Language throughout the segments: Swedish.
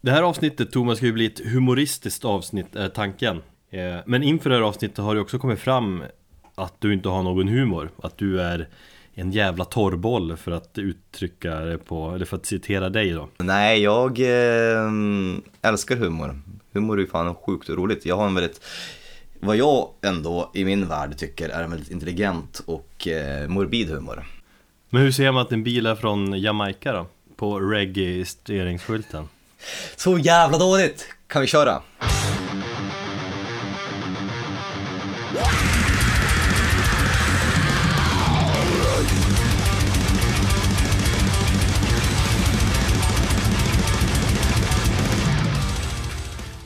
Det här avsnittet Thomas ska ju bli ett humoristiskt avsnitt är tanken eh, Men inför det här avsnittet har det också kommit fram att du inte har någon humor Att du är en jävla torrboll för att uttrycka det på, eller för att citera dig då Nej, jag eh, älskar humor. Humor är ju fan sjukt roligt. Jag har en väldigt, vad jag ändå i min värld tycker är en väldigt intelligent och eh, morbid humor. Men hur ser man att en bil är från Jamaica då? På registreringsskylten så jävla dåligt! Kan vi köra?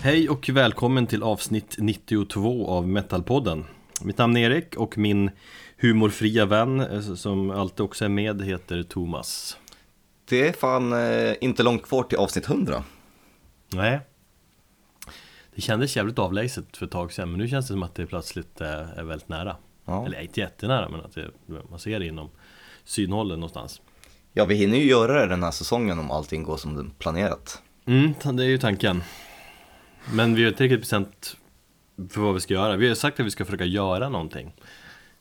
Hej och välkommen till avsnitt 92 av Metalpodden Mitt namn är Erik och min humorfria vän eh, som alltid också är med heter Thomas det är fan eh, inte långt kvar till avsnitt 100. Nej Det kändes jävligt avlägset för ett tag sedan men nu känns det som att det plötsligt eh, är väldigt nära Ja. Eller inte jättenära men att det, man ser det inom synhållen någonstans ja, vi hinner ju göra det den här säsongen om allting går som planerat. Mm, det är ju tanken Men vi har inte riktigt bestämt för vad vi ska göra Vi har sagt att vi ska försöka göra någonting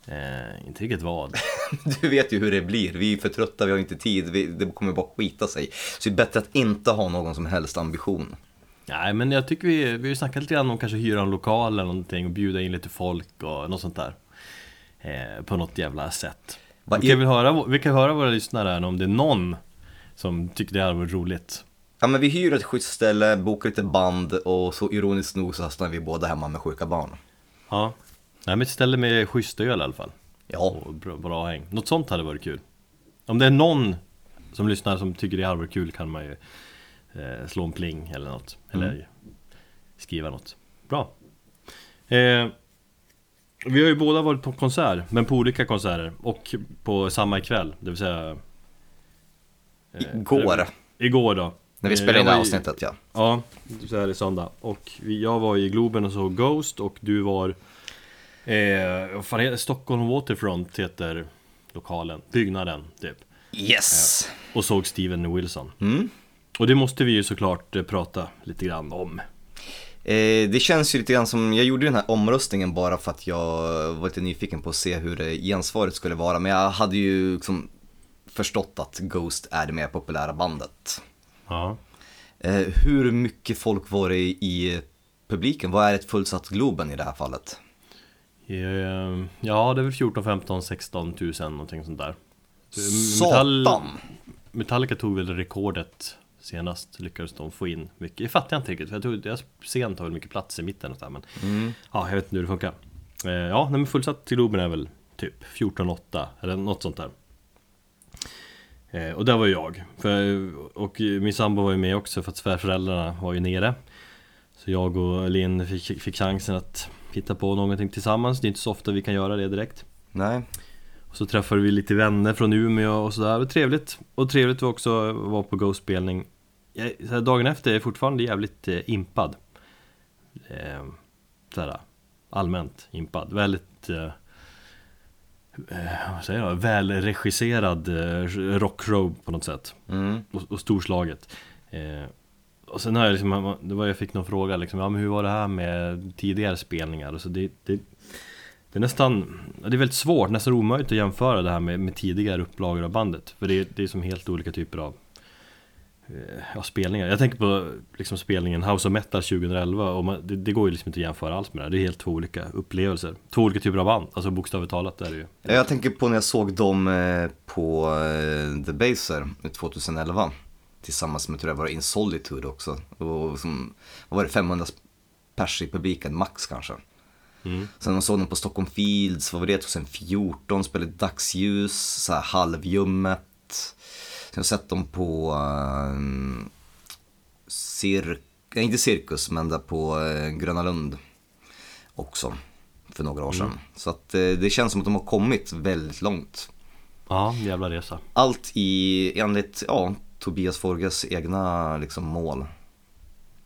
eh, Inte riktigt vad Du vet ju hur det blir, vi är för trötta, vi har inte tid, vi, det kommer bara skita sig. Så det är bättre att inte ha någon som helst ambition. Nej men jag tycker vi, vi har ju snackat lite grann om kanske hyra en lokal eller någonting och bjuda in lite folk och något sånt där eh, På något jävla sätt Vad vi kan, väl höra, vi kan höra våra lyssnare om det är någon som tycker det här var roligt Ja men vi hyr ett schysst ställe, bokar lite band och så ironiskt nog så stannar vi båda hemma med sjuka barn. Ja Nej men ett ställe med schysst öl i alla fall. Ja, och bra, bra häng. Något sånt hade varit kul. Om det är någon som lyssnar som tycker det hade varit kul kan man ju eh, slå en pling eller något. Eller skriva något. Bra. Eh, Vi har ju båda varit på konsert Men på olika konserter. Och på samma kväll Det vill säga eh, igår. Igår då. När vi Eh, spelade in det här i- avsnittet ja. Ja, så är det söndag. Och jag var i Globen och såg Ghost och du var eh, det? Stockholm Waterfront heter lokalen, byggnaden typ Yes! Och såg Steven Wilson Mm. Och det måste vi ju såklart eh, prata lite grann om Eh, det känns ju lite grann som, jag gjorde den här omröstningen bara för att jag var lite nyfiken på att se hur det gensvaret skulle vara. Men jag hade ju liksom förstått att Ghost är det mer populära bandet. Ja Eh, hur mycket folk var det i, i publiken? Vad är ett fullsatt Globen i det här fallet? Eh, Ja, det är väl 14, 15, 16 tusen någonting sånt där. Metall- Satan! Metallica tog väl rekordet senast Lyckades de få in mycket. Det fattar jag inte riktigt för jag tror deras scen tar väl mycket plats i mitten och så men Mm. Ja, jag vet inte hur det funkar. Eh, Ja, nej, men fullsatt till Globen är väl typ 14-8 eller något sånt där. Eh, Och där var ju jag. För, Och min sambo var ju med också för att svärföräldrarna var ju nere. Så jag och Linn fick, fick chansen att hitta på någonting tillsammans. Det är inte så ofta vi kan göra det direkt. Nej. och så träffade vi lite vänner från Umeå och sådär, det var trevligt. Och trevligt var också att vara på här, Dagen efter är jag fortfarande jävligt eh, impad. Eh, såhär, Allmänt impad, väldigt eh, eh, Vad säger jag? Välregisserad eh, rockshow på något sätt. Mm. och, och storslaget. Eh, och sen har jag liksom, det var jag fick någon fråga liksom, ja men hur var det här med tidigare spelningar? Alltså det, det, det är nästan, det är väldigt svårt, nästan omöjligt att jämföra det här med, med tidigare upplagor av bandet. För det, är- det är som helt olika typer av eh, ja, spelningar. Jag tänker på liksom spelningen House of Metal 2011 och man, det, det går ju liksom inte att jämföra alls med det här. Det är helt två olika upplevelser. Två olika typer av band, alltså bokstavligt talat är det ju. Jag tänker på när jag såg dem eh, på eh, The Baser 2011 tillsammans med, tror jag var In Solitude också. Och som, vad var det, 500 pers i publiken, max kanske. Mm. Sen man såg dem på Stockholm Fields, vad var det, 2014, spelade Dagsljus, så här halvljummet. Sen har jag sett dem på um, cir- nej, inte Cirkus, men där på eh, Gröna Lund också för några år sedan. Så att eh, det känns som att de har kommit väldigt långt. Ja, jävla resa Allt i, enligt, ja, Tobias Forges egna liksom mål.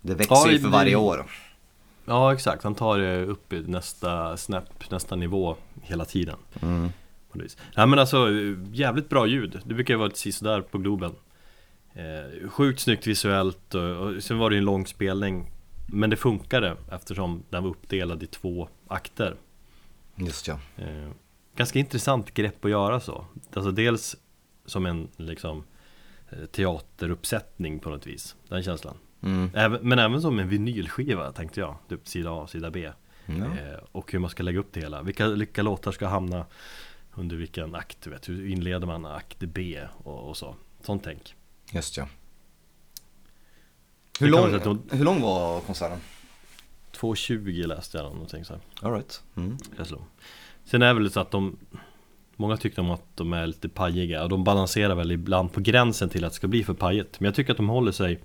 Det växer Ja, ju för det- varje år. Ja exakt, han tar det upp i nästa snäpp, nästa nivå hela tiden Mm. Nej men alltså, jävligt bra ljud Det brukar ju vara lite sisådär på Globen eh, Sjukt snyggt visuellt och, och sen var det ju en lång spelning Men det funkade eftersom den var uppdelad i två akter Just ja. eh, Ganska intressant grepp att göra så Alltså dels som en liksom teateruppsättning på något vis Den känslan Mm. även, Men även som en vinylskiva tänkte jag Typ sida A, sida B Ja. eh, Och hur man ska lägga upp det hela Vilka, vilka låtar ska hamna under vilken akt, du vet Hur inleder man akt B och, och så Sånt tänk Just ja. Hur lång, att hur lång var konserten? 2.20 läste jag någonting så här. All right. Mm. Sen är det väl så att de Många tycker om att de är lite pajiga och de balanserar väl ibland på gränsen till att det ska bli för pajigt. Men jag tycker att de håller sig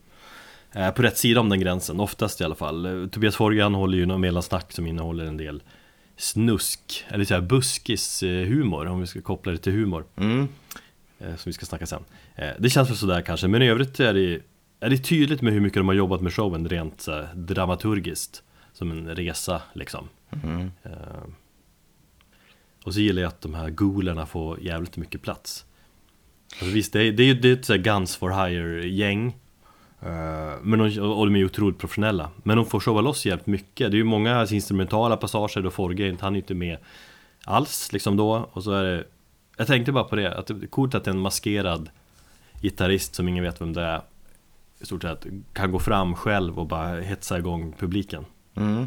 eh, på rätt sida om den gränsen, oftast i alla fall. Eh, Tobias Forge han håller ju någon mellansnack som innehåller en del snusk, eller så här buskis eh, humor om vi ska koppla det till humor. Mm. Som vi ska snacka sen. Det känns väl sådär kanske, men i övrigt är det Är det tydligt med hur mycket de har jobbat med showen rent så dramaturgiskt Som en resa liksom. Mm. Och så gillar jag att de här golerna får jävligt mycket plats. Alltså visst, det är, det är ju det är ett sånt här Guns for Hire-gäng eh, men de, Och de är ju otroligt professionella. Men de får showa loss jävligt mycket. Det är ju många instrumentala passager då Forge inte, han är ju inte med alls liksom då. Och så är det Jag tänkte bara på det, att det är coolt att en maskerad Gitarrist som ingen vet vem det är I stort sett kan gå fram själv och bara hetsa igång publiken. Mm.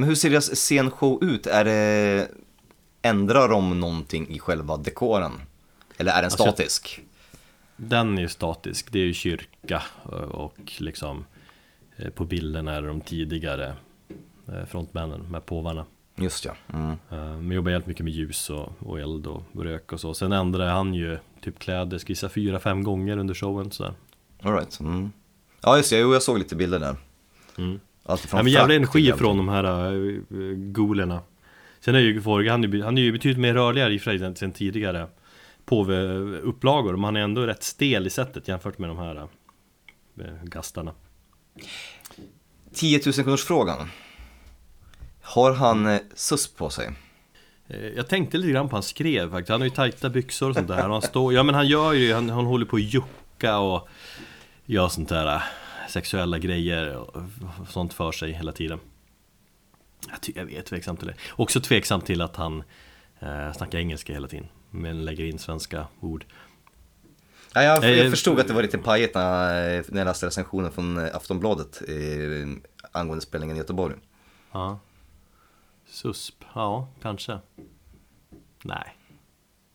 Men hur ser deras scenshow ut? Är det... Ändrar de någonting i själva dekoren? Eller är den Alltså, statisk? Den är ju statisk, det är ju kyrka eh, och liksom eh, På bilderna är de tidigare eh, frontmännen med påvarna Just ja. Mm. Men jobbar jävligt mycket med ljus och, och eld och rök och så Sen ändrar han ju typ kläder, ska gissa fyra, fem gånger under showen sådär All right. Mm. Ja just det, jo, jag såg lite bilder där. mm. Allt Ja, men jävla energi från de här uh, golerna Sen är ju Forge, han är han är ju betydligt mer rörligare i och för sig sen tidigare Påve-upplagor, men han är ändå rätt stel i sättet jämfört med de här uh, gastarna. 10 000 kronors frågan. Har han eh, susp på sig? Eh, Jag tänkte lite grann på han skrev faktiskt, han har ju tajta byxor och sånt där. Och han står, Ja men han gör ju, han, han håller på att jucka och Gör sånt där eh, sexuella grejer och sånt för sig hela tiden. Jag, ty- jag är tveksam till det. Också tveksam till att han eh, snackar engelska hela tiden Men lägger in svenska ord. Ja, jag, jag Eh, förstod att det var lite pajigt när, när jag läste recensionen från eh, Aftonbladet eh, angående spelningen i Göteborg. Ja. Susp, ja kanske. Nej.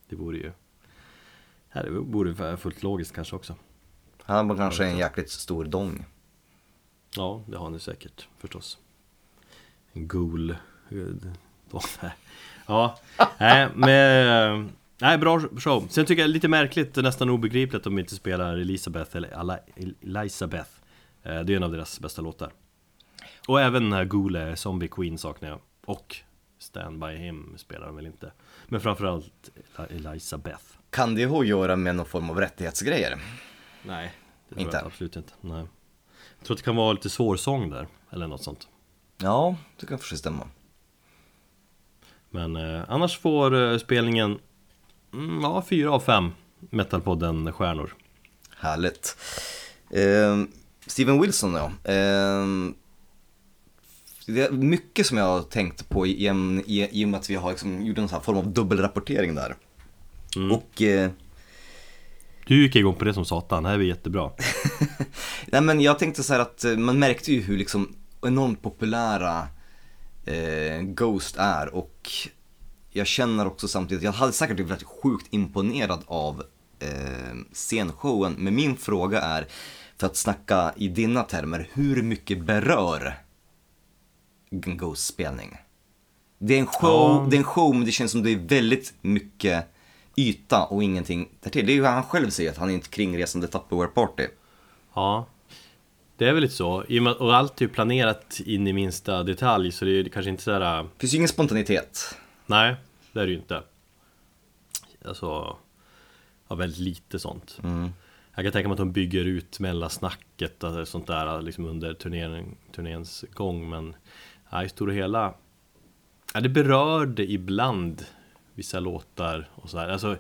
Det vore ju Det vore fullt logiskt kanske också Han var kanske en jäkligt stor dong. Ja, det har ni säkert förstås. En ghoul. Ja, nej, men... Nej, bra show. Sen tycker jag lite märkligt nästan obegripligt att de inte spelar Elisabeth eller Eli- Elisabeth. Eh, Det är en av deras bästa låtar. Och även den här är Zombie Queen saknar jag. Och Stand By Him spelar de väl inte. Men framförallt Eli- Elisabeth. Kan det ha att göra med någon form av rättighetsgrejer? Nej, det tror Inte? jag absolut inte. Nej. Jag tror att det kan vara lite svår sång där, eller något sånt. Ja, det kan förstås stämma. Men eh, annars får eh, spelningen mm, Ja, fyra av fem Metalpodden stjärnor Härligt. Eh, Steven Wilson ja. Eh, det är mycket som jag har tänkt på i, i, i och med att vi har liksom gjort en sån här form av dubbelrapportering där. Mm. Och eh, Du gick igång på det som satan, det här är jättebra Nej men jag tänkte så att eh, man märkte ju hur liksom enormt populära eh, Ghost är och jag känner också samtidigt, jag hade säkert blivit sjukt imponerad av eh, scenshowen men min fråga är, för att snacka i dina termer, hur mycket berör en Ghost-spelning? Det är en show, Ja. det är en show men det känns som det är väldigt mycket yta och ingenting därtill. Det är ju vad han själv säger, att han är ett kringresande Tupperware-party. Ja Det är väl lite så, och, allt är ju planerat in i minsta detalj så det är kanske inte sådär Det finns ju ingen spontanitet. Nej, det är det ju inte Alltså Ja, väldigt lite sånt Mm. Jag kan tänka mig att de bygger ut mellansnacket och sånt där liksom under turnéns gång men ja, i stora hela ja, Det berörde ibland vissa låtar och sådär alltså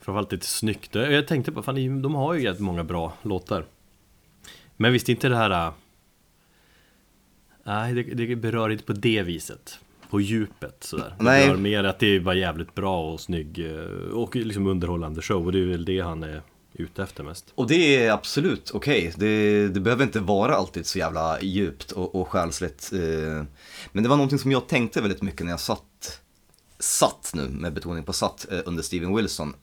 Framförallt lite snyggt. Jag tänkte på, fan de har ju jävligt många bra låtar. Men visst inte det här... äh, Nej, det, det berör inte på det viset. På djupet sådär. Det Nej. berör mer att det bara jävligt bra och snygg eh, och liksom underhållande show. Och det är väl det han är ute efter mest. Och det är absolut okej. Det, det behöver inte vara alltid så jävla djupt och, och själsligt. eh. Men det var någonting som jag tänkte väldigt mycket när jag satt, satt nu, med betoning på satt, eh, under Steven Wilson.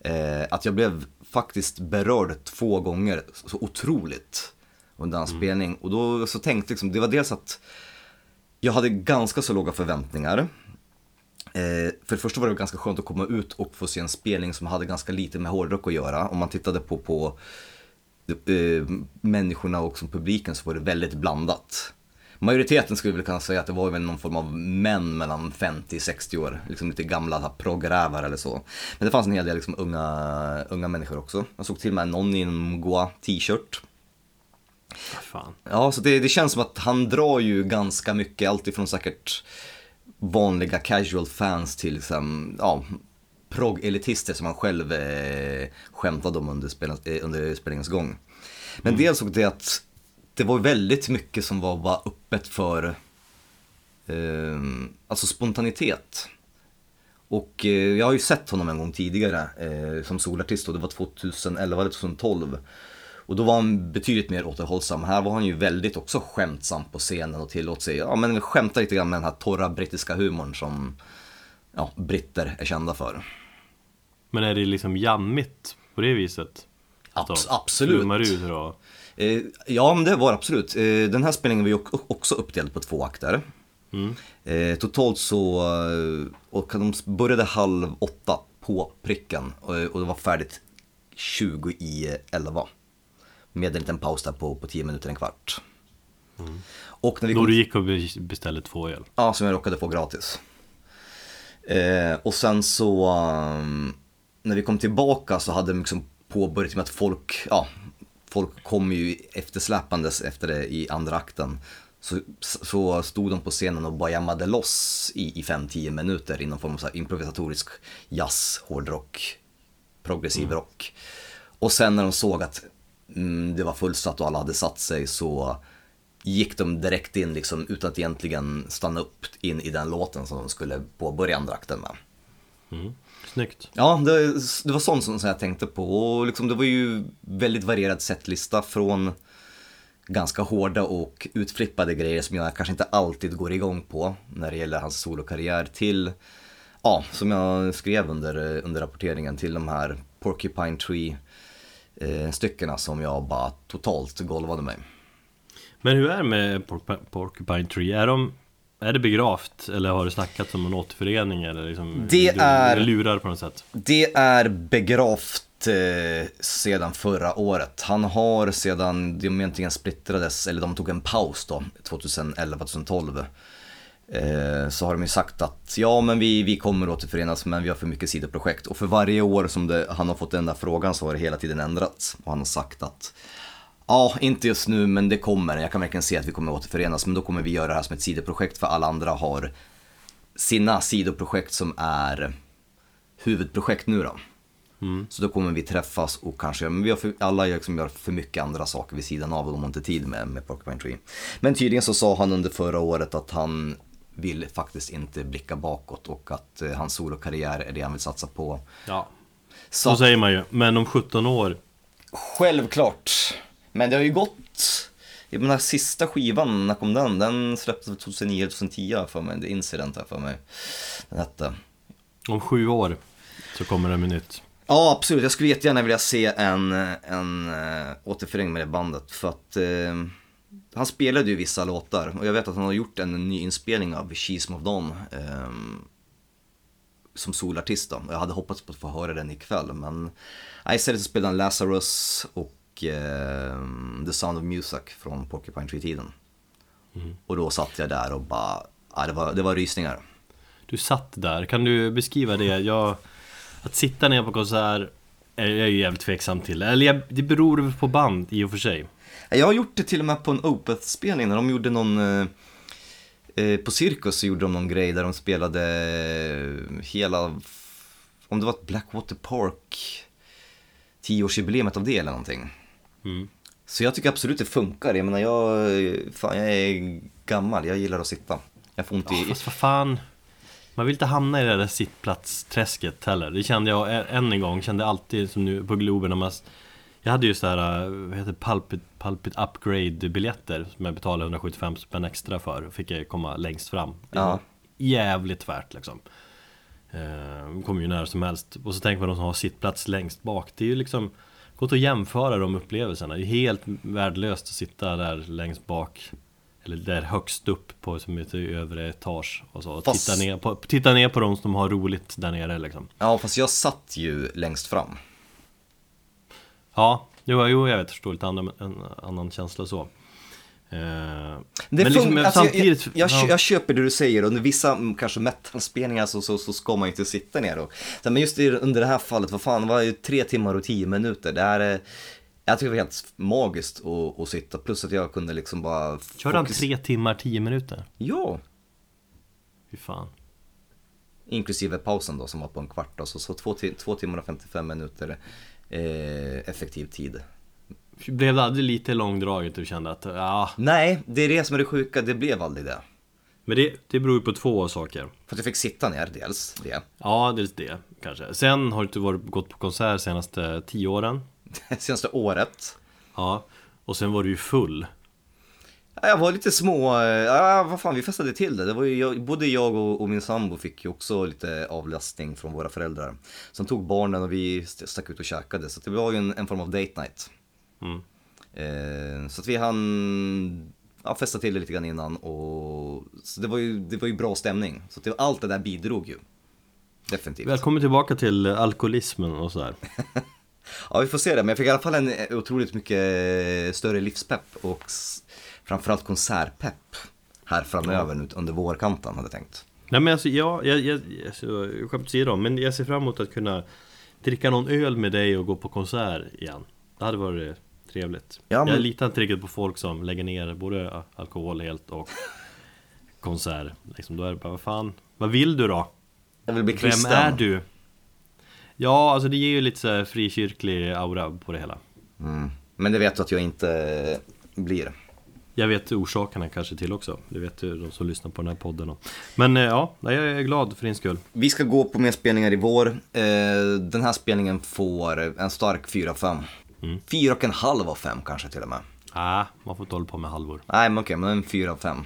Eh, Att jag blev faktiskt berörd två gånger så otroligt under hans spelning. Och då så tänkte liksom, det var dels att jag hade ganska så låga förväntningar. Eh, för det första var det ganska skönt att komma ut och få se en spelning som hade ganska lite med hårdrock att göra. Om man tittade på, på eh, människorna och som publiken så var det väldigt blandat. Majoriteten skulle väl kunna säga att det var väl någon form av män mellan 50-60 år, liksom lite gamla proggrävar eller så. Men det fanns en hel del liksom unga, unga människor också. Jag såg till och med någon i en Goa t-shirt. Fan. Ja, så det, det känns som att han drar ju ganska mycket, alltifrån säkert vanliga casual fans till liksom, ja, progg-elitister som han själv eh, skämtade om under, spel, eh, under spelningens gång. Men dels och det att det var väldigt mycket som var bara öppet för eh, alltså spontanitet. Och eh, jag har ju sett honom en gång tidigare eh, som solartist och det var 2011 eller 2012. Och då var han betydligt mer återhållsam. Här var han ju väldigt också skämtsam på scenen och tillåt sig, ja men skämta lite grann med den här torra brittiska humorn som ja, britter är kända för. Men är det liksom jammigt på det viset? Abs- Så, absolut. ut och... Eh, ja, men det var absolut. Eh, den här spelningen var ju också uppdelad på två akter. Mm. Eh, totalt så, och de började halv åtta på pricken och, det var färdigt 20 i 11. Med en liten paus där på, på 10 minuter, en kvart. Och när vi Då kom du gick och be- beställde två öl? Ja, som jag råkade få gratis. Och sen så, um, när vi kom tillbaka så hade de liksom påbörjat med att folk, ja, folk kom ju eftersläpandes efter det i andra akten. Så, så stod de på scenen och bara jammade loss i, i 5-10 minuter i någon form av så improvisatorisk jazz, hårdrock, progressiv rock. Och sen när de såg att mm, det var fullsatt och alla hade satt sig så gick de direkt in liksom utan att egentligen stanna upp in i den låten som de skulle påbörja andra akten med. Mm. Snyggt. Ja, det, det var sånt som jag tänkte på och liksom det var ju väldigt varierad setlista från ganska hårda och utflippade grejer som jag kanske inte alltid går igång på när det gäller hans solokarriär till, ja, som jag skrev under, under rapporteringen till de här Porcupine Tree eh, styckena som jag bara totalt golvade mig. Men hur är det med Porc- Porcupine Tree? Är, de, är det begravt? Eller har det snackats om en återförening? Eller liksom, Det är- lurar på något sätt? Det är begravt eh, sedan förra året. Han har sedan de egentligen splittrades, eller de tog en paus då, 2011-2012. Eh, så har de ju sagt att ja men vi, vi kommer återförenas men vi har för mycket sidoprojekt. Och för varje år som det, han har fått den där frågan så har det hela tiden ändrats. Och han har sagt att Ja, inte just nu men det kommer. Jag kan verkligen se att vi kommer återförenas men då kommer vi göra det här som ett sidoprojekt för alla andra har sina sidoprojekt som är huvudprojekt nu då. Så då kommer vi träffas och kanske, men vi har för, alla liksom gör för mycket andra saker vid sidan av och de har inte tid med, med Porcupine Tree. Men tydligen så sa han under förra året att han vill faktiskt inte blicka bakåt och att eh, hans solokarriär är det han vill satsa på. Ja, Så så säger man ju. Men om 17 år, Självklart. Men det har ju gått, jag menar sista skivan, när kom den? Den släpptes 2009-2010 för mig, The Incident här för mig. Den hette. om sju år så kommer det med nytt. Ja absolut, jag skulle jättegärna vilja se en, en äh, återförening med det bandet för att eh, han spelade ju vissa låtar och jag vet att han har gjort en ny inspelning av She's Moved On eh, som solartist då. Jag hade hoppats på att få höra den ikväll men nej, istället så spelade han Lazarus och eh, The Sound of Music från Porcupine Tree-tiden. Och då satt jag där och bara, ja, det, var, det var rysningar. Du satt där, kan du beskriva det? Jag, att sitta ner på konsert är jag ju jävligt tveksam till. Eller jag, det beror på band i och för sig. Jag har gjort det till och med på en Opeth-spelning när de gjorde någon eh, eh, På Cirkus så gjorde de någon grej där de spelade eh, hela om det var Blackwater Park tioårsjubileumet av det eller någonting. Mm. Så jag tycker absolut det funkar. Jag menar jag, fan jag är gammal, jag gillar att sitta. Jag får ont i... Ja, fast vad fan. Man vill inte hamna i det där sittplatsträsket heller. Det kände jag än en gång, kände alltid som nu på Globen när man Jag hade ju så här, äh, vad heter Pulpit, Pulpit Upgrade biljetter Som jag betalade 175 spänn extra för. Fick jag komma längst fram. Ja. Jävligt tvärt liksom. Eh, Kommer ju när som helst. Och så tänker man de som har sittplats längst bak. Det är ju liksom Gått att jämföra de upplevelserna. Det är helt värdelöst att sitta där längst bak Eller där högst upp på som heter övre etage och så Fast- titta, ner på, titta ner på de som har roligt där nere liksom. Ja, fast jag satt ju längst fram. Ja, jo, jo jag vet, förstår lite annan, en annan känsla så Men fun- liksom, alltså, samtidigt jag, jag, ja. jag köper det du säger, under vissa mm, kanske metalspelningar så, så, så ska man ju inte sitta ner. Och, men just under det här fallet, vad fan, det var ju tre timmar och tio minuter. Det här är, jag tycker det var helt magiskt att, att sitta, plus att jag kunde liksom bara... Körde han tre timmar, tio minuter? Ja, Fy fan inklusive pausen då som var på en kvart. Då, så, två, två timmar och 55 minuter eh, effektiv tid. Blev det aldrig lite långdraget du kände att, ja Nej, det är det som är det sjuka, det blev aldrig det. Men det, det beror ju på två saker För att jag fick sitta ner, dels det. Ja, dels det kanske Sen har du inte varit, gått på konsert senaste tio åren Senaste året. Ja Och sen var du ju full Ja, Jag var lite små, ja vad fan vi festade till det. det var jag, både jag och, och min sambo fick ju också lite avlastning från våra föräldrar. Som tog barnen och vi st- stack ut och käkade. Så det var ju en, en form av date night. Mm. Eh, så att vi hann ja, festa till det lite grann innan och så det var ju, det var ju bra stämning. Så det, allt det där bidrog ju. Definitivt. Välkommen tillbaka till alkoholismen och sådär Ja vi får se det, men jag fick i alla fall en otroligt mycket större livspepp och framförallt konsertpepp här framöver nu under vårkanten hade jag tänkt. Nej men alltså, ja, jag, jag, alltså, skämt åsido, men jag ser fram emot att kunna dricka någon öl med dig och gå på konsert igen Det hade varit trevligt Ja, men- Jag litar inte riktigt på folk som lägger ner både alkohol helt och konsert liksom, Då är det bara, vad fan, vad vill du då? Jag vill bli Vem kristen. är du? Ja, alltså det ger ju lite så frikyrklig aura på det hela Mm. Men det vet du att jag inte blir. Jag vet orsakerna kanske till också Det vet ju de som lyssnar på den här podden och. Men eh, ja, jag är glad för din skull Vi ska gå på mer spelningar i vår. Eh, den här spelningen får en stark 4 av 5. Mm. 4,5 av 5 kanske till och med. Ah, man får inte hålla på med halvor Nej men okej, men en 4 av 5.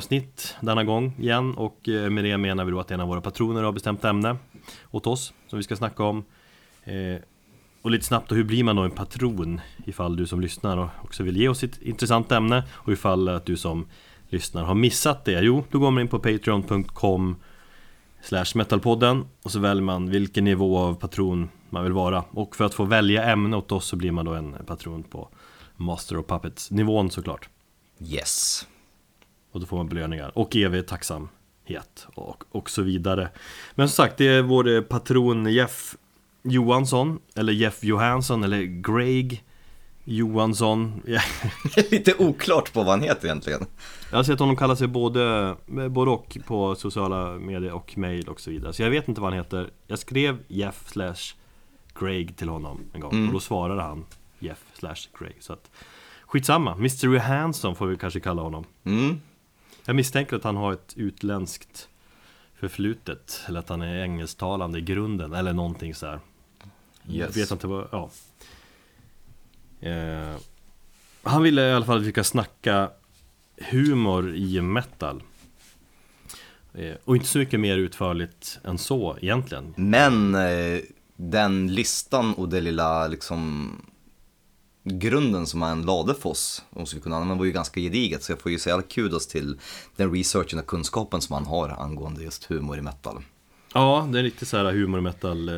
Patronavsnitt denna gång igen och eh, med det menar vi då att en av våra patroner har bestämt ämne åt oss som vi ska snacka om. Eh, Och lite snabbt då, hur blir man då en patron? Ifall du som lyssnar också vill ge oss ett intressant ämne och ifall att du som lyssnar har missat det. Jo, då går man in på patreon.com slash metalpodden och så väljer man vilken nivå av patron man vill vara. Och för att få välja ämne åt oss så blir man då en patron på Master of Puppets nivån såklart. Yes. Och då får man belöningar och evig tacksamhet het och, och så vidare. Men som sagt, det är vår eh, patron Jeff Johansson, eller Jeff Johansson, eller Greg Johansson. Lite oklart på vad han heter egentligen. Jag har sett honom kalla sig både, både och på sociala medier och mail och så vidare. Så jag vet inte vad han heter. Jag skrev Jeff slash Greg till honom en gång och då svarade han Jeff slash Greg. Så att skitsamma, Mr Johansson får vi kanske kalla honom. Mm. Jag misstänker att han har ett utländskt förflutet Eller att han är engelsktalande i grunden eller någonting så här. Yes. Jag vet inte vad, ja eh, Han ville i alla fall att vi ska snacka humor i metal eh, Och inte så mycket mer utförligt än så egentligen Men eh, den listan och det lilla liksom grunden som han lade för oss, om vi kunde använda, var ju ganska gediget. Så jag får ju säga all kudos till den researchen och kunskapen som han har angående just humor i metal. Ja, det är lite så här humor metal eh,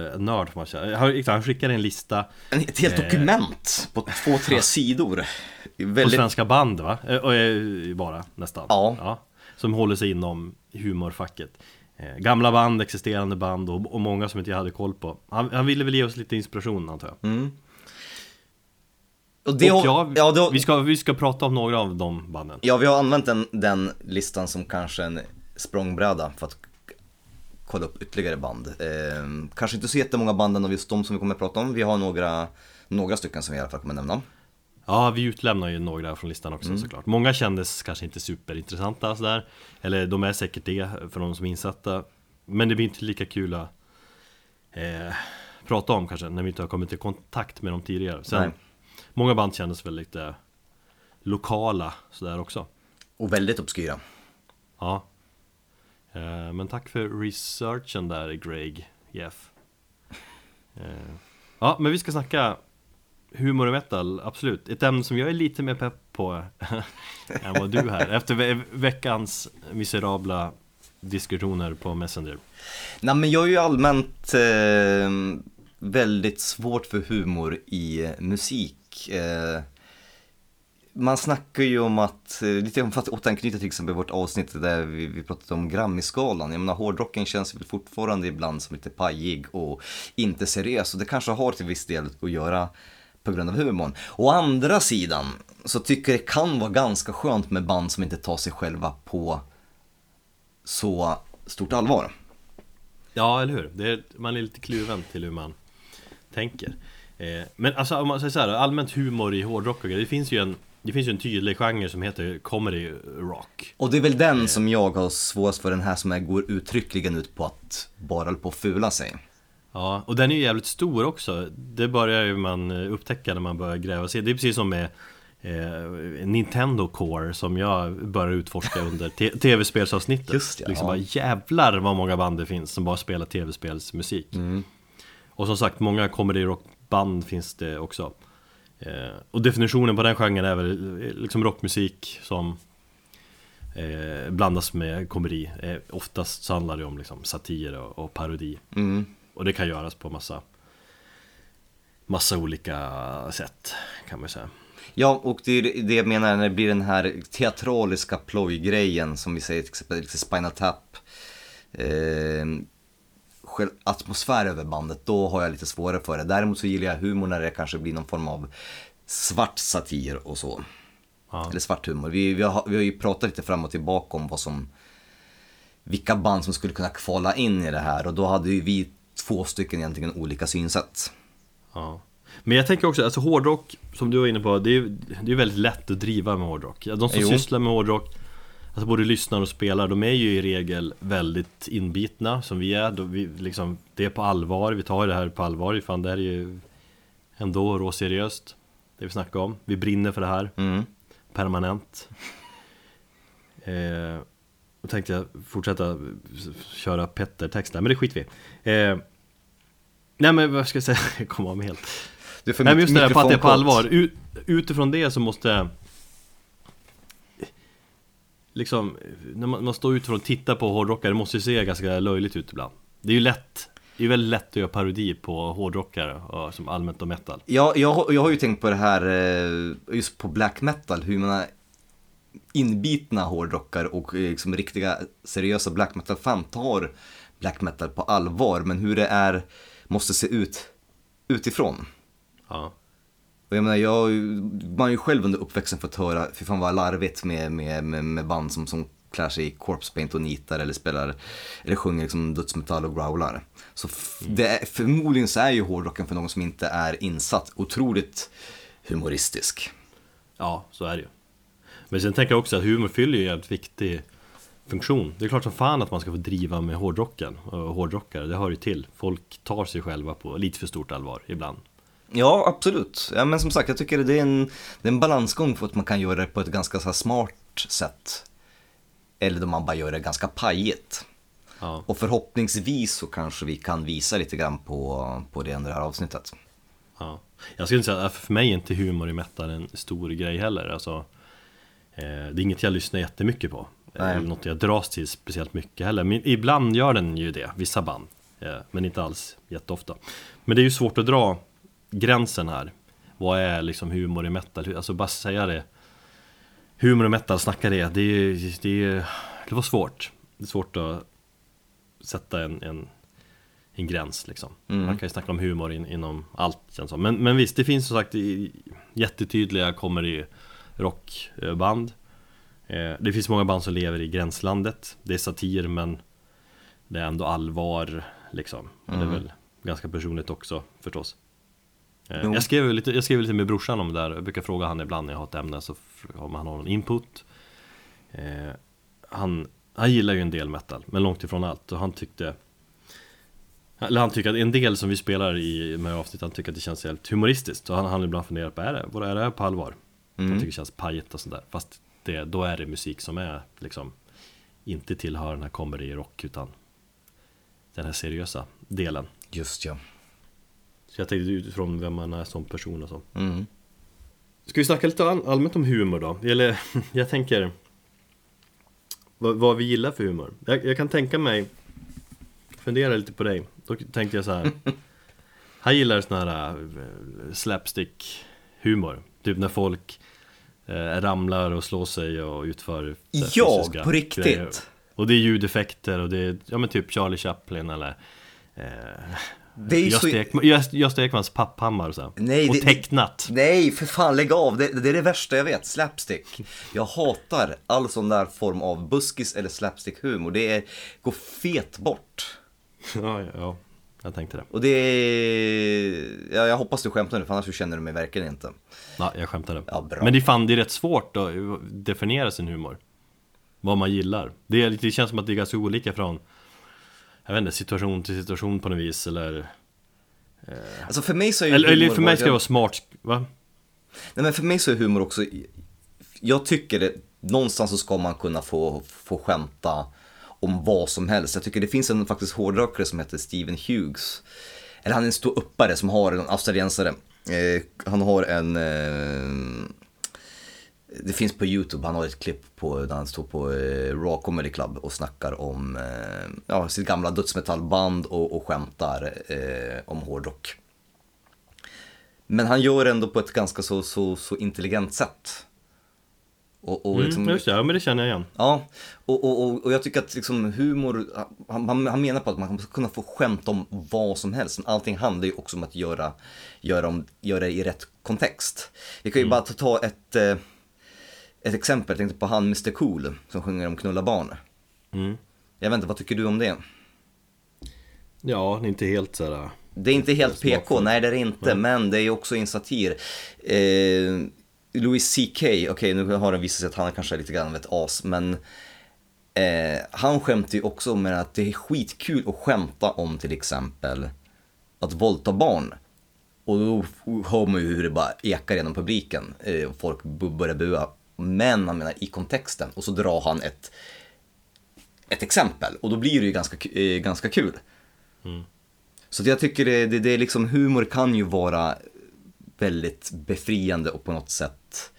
får man säga Han, han skickade en lista ett helt Eh. dokument på två, tre sidor. Är På Väldigt, svenska band va? Eh, bara nästan Ja. Som håller sig inom humorfacket eh, Gamla band, existerande band och, och många som inte jag hade koll på Han, han ville väl ge oss lite inspiration antar jag och det, Och har- ja, har- vi, ska, vi ska prata om några av de banden ja, vi har använt den, den listan som kanske en språngbräda för att kolla upp ytterligare band. Eh, kanske inte så jättemånga banden av just de som vi kommer att prata om. Vi har några, några stycken som vi i alla fall kommer nämna. Ja, vi utlämnar ju några från listan också såklart Många kändes kanske inte superintressanta sådär Eller de är säkert det för de som är insatta Men det blir inte lika kul att eh, prata om kanske när vi inte har kommit i kontakt med dem tidigare Sen, Nej. Många band kändes väl lite lokala sådär också. Och väldigt obskyra. Ja. Eh, Men tack för researchen där Greg Jeff. Eh, Ja men vi ska snacka humor och metal, absolut. Ett ämne som jag är lite mer pepp på än vad du här Efter ve veckans miserabla diskussioner på Messenger. Nej men jag är ju allmänt eh, väldigt svårt för humor i eh, Eh, man snackar ju om att, eh, lite för att återanknyta till exempel vårt avsnitt där vi, vi pratade om Grammy-skalan. Jag menar hårdrocken känns väl fortfarande ibland som lite pajig och inte seriös och det kanske har till viss del att göra på grund av humorn. Å andra sidan så tycker jag det kan vara ganska skönt med band som inte tar sig själva på så stort allvar. Ja, eller hur? Det är, man är lite kluven till hur man tänker eh, Men alltså om man säger så här, allmänt humor i hårdrock och grejer, det finns ju en Det finns ju en tydlig genre som heter comedy rock Och det är väl den som jag har svårast för, den här som går uttryckligen ut på att bara på att fula sig. Ja, och den är ju jävligt stor också Det börjar ju man eh, upptäcka när man börjar gräva sig Det är precis som med eh, Nintendo Core som jag började utforska under te- tv-spelsavsnittet Just det, liksom ja. bara jävlar vad många band det finns som bara spelar tv-spelsmusik Mm. Och som sagt, många comedy rockband finns det också eh, Och definitionen på den genren är väl eh, liksom rockmusik som eh, blandas med komedi eh, Oftast så handlar det om liksom satir och, och parodi Mm. och det kan göras på massa Massa olika sätt kan man säga Ja, och det är det jag menar när det blir den här teatraliska plojgrejen som vi säger till exempel Spinal Tap. Eh, atmosfär över bandet, då har jag lite svårare för det. Däremot så gillar jag humor när det kanske blir någon form av svart satir och så. Ja. Eller svart humor. Vi, vi, har, vi har ju pratat lite fram och tillbaka om vad som vilka band som skulle kunna kvala in i det här och då hade ju vi två stycken egentligen olika synsätt. ja. Men jag tänker också, alltså hårdrock som du var inne på Det är ju väldigt lätt att driva med hårdrock De som Jo. sysslar med hårdrock Alltså både lyssnar och spelar, de är ju i regel väldigt inbitna som vi är. Då vi, liksom, Det är på allvar, vi tar det här på allvar. Fan det här är ju ändå råseriöst Det vi snackar om, vi brinner för det här. Mm. permanent. Eh, Då tänkte jag fortsätta köra Petter-text där, men det skiter vi eh, Nej men vad ska jag säga, jag kommer av mig helt. Du får Nej men just det där på att det är på allvar, Ut, utifrån det så måste Liksom, när man, man står utifrån och tittar på hårdrockare, det måste ju se ganska löjligt ut ibland Det är ju lätt, det är väldigt lätt att göra parodi på hårdrockare, och, som allmänt och metal Ja, jag, jag har ju tänkt på det här eh, just på black metal, hur man inbitna hårdrockare och eh, liksom riktiga seriösa black metal-fan tar black metal på allvar, men hur det är måste se ut utifrån. Ja. Och jag menar, jag, man har ju själv under uppväxten fått höra, fy fan vad larvigt med, med, med, med band som, som klär sig i corpse paint och nitar eller spelar, eller sjunger liksom dödsmetall och growlar. Så f- det är, förmodligen så är ju hårdrocken för någon som inte är insatt otroligt humoristisk. Ja, så är det ju. Men sen tänker jag också att humor fyller ju en jävligt viktig funktion. Det är klart som fan att man ska få driva med hårdrocken och hårdrockare, det hör ju till. Folk tar sig själva på lite för stort allvar ibland. Ja, absolut. Ja, men som sagt, jag tycker det är en, det är en balansgång för att man kan göra det på ett ganska så smart sätt. Eller då man bara gör det ganska pajigt. Ja, Och förhoppningsvis så kanske vi kan visa lite grann på, på det under det här avsnittet. ja. Jag skulle inte säga att för mig är inte humor i metal en stor grej heller. Alltså, eh, det är inget jag lyssnar jättemycket på. Nej. Eller något jag dras till speciellt mycket heller. Men ibland gör den ju det, vissa band. Eh, men inte alls jätteofta. Men det är ju svårt att dra gränsen här. Vad är liksom humor i metal? Alltså bara säga det. Humor och metal, snacka det. Det, det, det var svårt. Det är svårt att sätta en, en, en gräns liksom. Mm. Man kan ju snacka om humor in, inom allt känns som. Men, men visst, det finns som sagt jättetydliga kommer i rockband. Eh, Det finns många band som lever i gränslandet. Det är satir men det är ändå allvar liksom. Och Det är Mm. väl ganska personligt också förstås. Jo. Jag skrev, lite, jag skrev lite med brorsan om det där. Jag brukar fråga han ibland när jag har ett ämne så om han har någon input. Eh, han, han gillar ju en del metal, men långt ifrån allt. Och han tyckte eller han tycker att en del som vi spelar i med avsnitt, han tycker att det känns helt humoristiskt. Och han har ibland funderat på, är det, vad är det här på allvar? Han Mm. tycker det känns pajigt och sådär. Fast det, då är det musik som är liksom inte tillhör den här comedy rock utan den här seriösa delen. Just ja. Så jag tänkte utifrån vem man är som person och så. Mm. Ska vi snacka lite all, allmänt om humor då? Eller jag tänker vad, vad vi gillar för humor. Jag, jag kan tänka mig Fundera lite på dig. Då tänkte jag så här. Han gillar sån här äh, slapstick humor. Typ när folk äh, ramlar och slår sig och utför Ja, på riktigt. grejer. Och det är ljudeffekter och det är, ja men typ Charlie Chaplin eller eh, Det är ju så... Gösta, Ekman, Gösta- Gösta Ekmans papphammar och så. Nej, och det- tecknat. Nej, för fan lägg av. Det, det är det värsta jag vet, slapstick. Jag hatar all sån där form av buskis eller slapstick-humor. Det är, går fet bort. Ja, ja, ja, jag tänkte det. Och det är... Ja, jag hoppas du skämtar nu, för annars känner du mig verkligen inte. Ja, jag skämtade. Ja, bra. Men det är fan, det är rätt svårt att definiera sin humor. Vad man gillar. Det, är, det känns som att det är ganska olika från jag vet inte, situation till situation på något vis eller Alltså för mig så är ju Eller, för mig ska det vara smart, va? Nej men för mig så är humor också, jag tycker det, någonstans så ska man kunna få, få skämta om vad som helst. Jag tycker det finns en faktiskt hårdrockare som heter Steven Hughes. Eller han är en ståuppare som har, en australiensare. Eh, han har en, eh, det finns på YouTube, han har ett klipp på där han står på eh, Raw Comedy Club och snackar om eh, ja, sitt gamla dödsmetallband och, och skämtar eh, om hårdrock. Men han gör det ändå på ett ganska så, så, så intelligent sätt. Och, och liksom, Mm, just det, ja men det känner jag igen. Ja, och, och, och, och jag tycker att liksom humor, han, han, han menar på att man ska kunna få skämta om vad som helst. Men allting handlar ju också om att göra, göra, om, göra det i rätt kontext. Vi kan ju bara ta, ta ett, eh, ett exempel, jag tänkte på han Mr Cool som sjunger om knulla barn. Mm. Jag vet inte, vad tycker du om det? Ja, det är inte helt såhär Det är inte helt PK, nej det är det inte, men det är ju också en satir. Eh, Louis CK, okej nu har det visat sig att han kanske är lite grann av ett as, men eh, han skämtar ju också med att det är skitkul att skämta om till exempel att våldta barn. Och då hör man ju hur det bara ekar genom publiken eh, och folk börjar bua. Men han menar i kontexten och så drar han ett, ett exempel och då blir det ju ganska, eh, ganska kul. Så att jag tycker det, det, det är liksom, humor kan ju vara väldigt befriande och på något sätt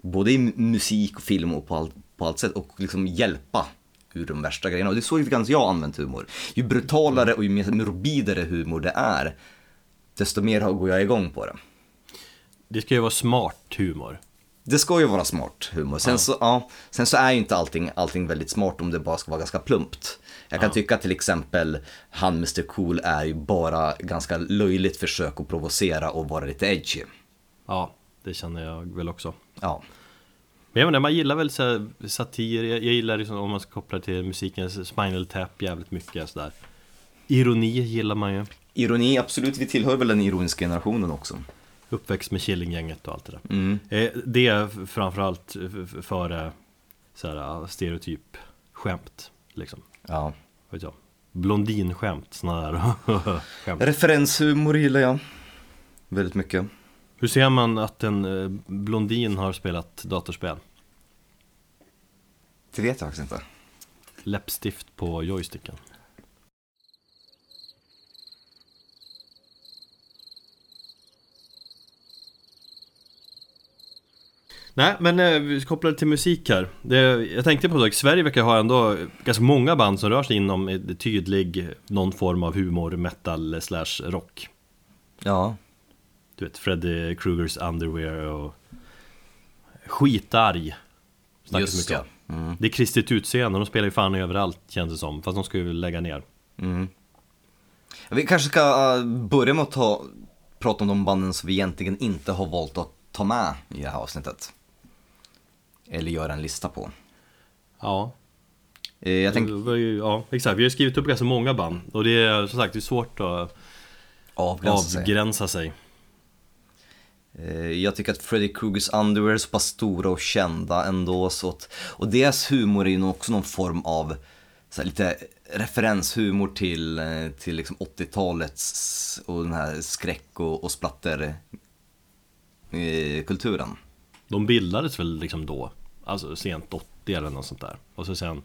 både i musik och film och på, all, på allt sätt och liksom hjälpa ur de värsta grejerna. Och det är så lite grann jag har använt humor. Ju brutalare och ju mer morbidare humor det är, desto mer går jag igång på det. Det ska ju vara smart humor Det ska ju vara smart humor. Sen, Så, ja, sen så är ju inte allting, allting väldigt smart om det bara ska vara ganska plumpt. Jag kan tycka till exempel han Mr Cool är ju bara ganska löjligt försök att provocera och vara lite edgy. Ja, det känner jag väl också. Ja, Men jag menar, man gillar väl så satir, jag, jag gillar liksom, om man ska koppla till musikens Spinal Tap jävligt mycket sådär. Ironi gillar man ju. ironi absolut, vi tillhör väl den ironiska generationen också. Uppväxt med Killinggänget och allt det där. Mm. Eh, Det är framförallt före så här, stereotyp skämt liksom. Ja. Vet jag. Blondinskämt, sådana där skämt. Referenshumor gillar jag. Väldigt mycket. Hur ser man att en eh, blondin har spelat datorspel? Det vet jag faktiskt inte. Läppstift på joysticken. Nej, men eh, vi kopplar till musik här. Det, jag tänkte på det, Sverige verkar ha ändå ganska många band som rör sig inom ett tydlig, någon form av humor, metal slash rock. Ja. Du vet, Freddy Krugers Underwear och Skitarg. Snackas Just mycket ja. Mm. Det är kristet utseende, de spelar ju fan överallt känns det som. Fast de ska ju lägga ner. Mm. Vi kanske ska uh, börja med att ta, prata om de banden som vi egentligen inte har valt att ta med i det här avsnittet. Eller göra en lista på. Ja, Eh, jag ju, ja exakt. Vi har skrivit upp ganska många band. Och det är som sagt det är svårt att avgränsa sig. avgränsa sig. Eh, Jag tycker att Freddy Krugers Underwear är så pass stora och kända ändå. Så att, och deras humor är ju också någon form av så här, lite referenshumor till, eh, till liksom 80-talets och den här skräck och, och splatter eh, kulturen. De bildades väl liksom då. Alltså sent 80 eller något sånt där. Och så sen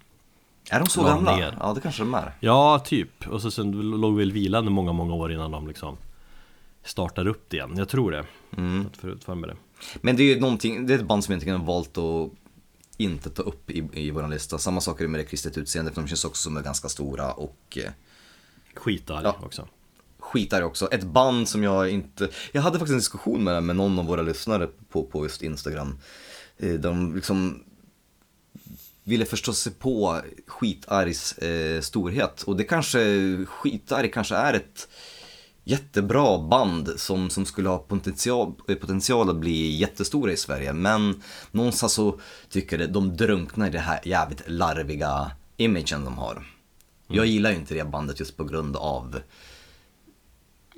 Är de så La gamla? ner. Ja, det kanske de är. Ja, typ. Och så sen låg väl vilande många, många år innan de liksom startar upp det igen. Jag tror det. Mm. För mig det. Men det är ju någonting, det är ett band som egentligen har valt att inte ta upp i, i vår lista. Samma sak är det med det kristet utseende, för de känns också som är ganska stora och eh, Skitar Ja. också. Skitar också. Ett band som jag inte, jag hade faktiskt en diskussion med, med någon av våra lyssnare på, på just Instagram. Eh, De liksom ville förstå sig på skitargs eh, storhet. Och det kanske, skitarg kanske är ett jättebra band som, som skulle ha potential, eh, potential att bli jättestora i Sverige. Men någonstans så tycker jag de drunknar i det här jävligt larviga imagen de har. Jag gillar ju inte det bandet just på grund av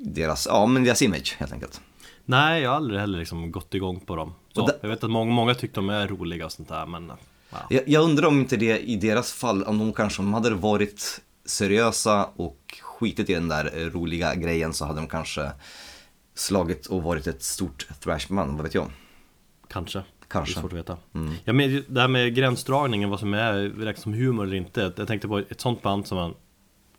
deras, ja men deras image helt enkelt. Nej, jag har aldrig heller liksom gått igång på dem. Så, det- Jag vet att många, många tyckte de är roliga och sånt där, men... Ja. Jag, jag undrar om inte det i deras fall, om de kanske om de hade varit seriösa och skitit i den där eh, roliga grejen så hade de kanske slagit och varit ett stort thrashband, vad vet jag. Kanske. Kanske. Det är svårt att veta. Mm. Ja, men det här med gränsdragningen, vad som är räknas som humor eller inte. Jag tänkte på ett sånt band som man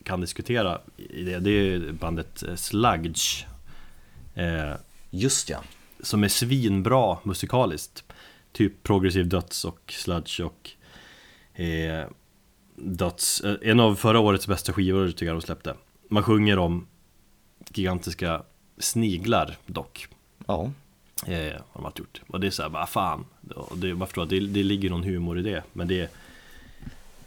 kan diskutera i det. Det är bandet eh, Sludge. Eh, Just ja. som är svinbra musikaliskt. Typ progressiv döds och sludge och eh, döds. Eh, en av förra årets bästa skivor tycker jag de släppte. Man sjunger om gigantiska sniglar dock. Ja. Eh, har de alltid gjort. Och det är såhär, bara fan. Det, man förstår, att det, det ligger någon humor i det. Men det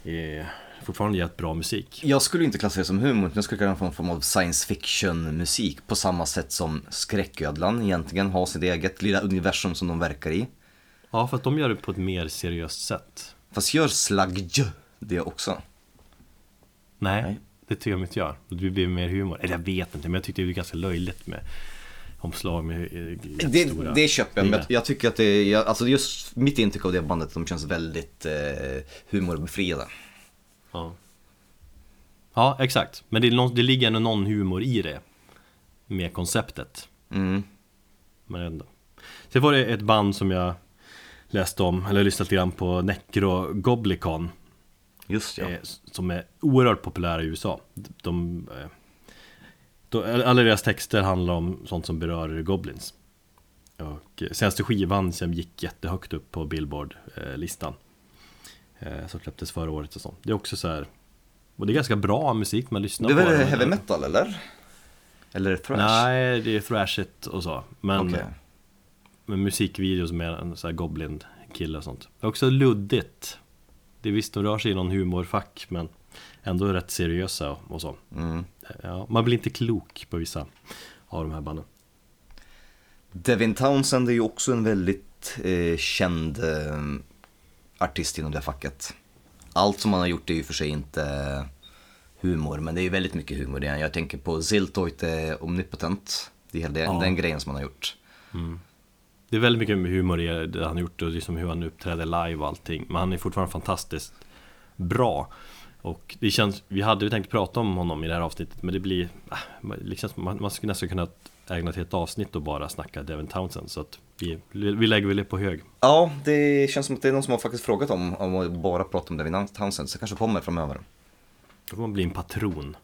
är fortfarande jävligt bra musik. Jag skulle inte klassa det som humor, jag skulle kalla det en form av science fiction musik på samma sätt som Skräcködlan egentligen har sitt eget lilla universum som de verkar i. Ja, för att de gör det på ett mer seriöst sätt. Fast gör Sludge det också? Nej, Nej. det tycker jag inte gör. Det blir mer humor. Eller jag vet inte, men jag tyckte det var ganska löjligt med omslag med eh, Det, stora det köper jag, men jag, tycker att det är, jag, alltså just mitt intryck av det bandet, de känns väldigt eh, humorbefriade. Ja. ja, exakt. Men det, någon, det ligger ändå någon humor i det. Med konceptet. Mm. Men ändå. Sen var det ett band som jag läste om, eller lyssnat lite grann på, Necro Goblicon. Just ja. eh, som är oerhört populära i USA. De, eh, de, alla deras texter handlar om sånt som berör Goblins. Och eh, senaste skivan som gick jättehögt upp på Billboard-listan. Eh, som släpptes förra året och sånt. Det är också så här. Och det är ganska bra musik man lyssnar Det är på. väl heavy metal eller? Eller thrash? Nej, det är thrashigt och så. Men Okej. med musikvideos med en sån här Goblin-kille och sånt. Det är också luddigt. Det är visst, de rör sig i någon humorfack, men ändå rätt seriösa och, och så. Mm. Ja, man blir inte klok på vissa av de här banden. Devin Townsend är ju också en väldigt eh, känd eh, artist inom det facket. Allt som han har gjort är ju för sig inte eh, humor, men det är ju väldigt mycket humor i den. Jag tänker på Ziltoit eh, Omnipotent. Det är hela den, Ja. den grejen som han har gjort. Det är väldigt mycket humor i det han har gjort och liksom hur han uppträder live och allting. Men han är fortfarande fantastiskt bra. Och det känns, vi hade ju tänkt prata om honom i det här avsnittet men det blir, äh, känns, man, man skulle nästan kunna ägna ett helt avsnitt och bara snacka Devin Townsend. Så att vi, vi lägger väl det på hög. Ja, det känns som att det är någon som har faktiskt frågat om, om att bara prata om Devin Townsend, så det kanske kommer framöver. Då får man bli en patron.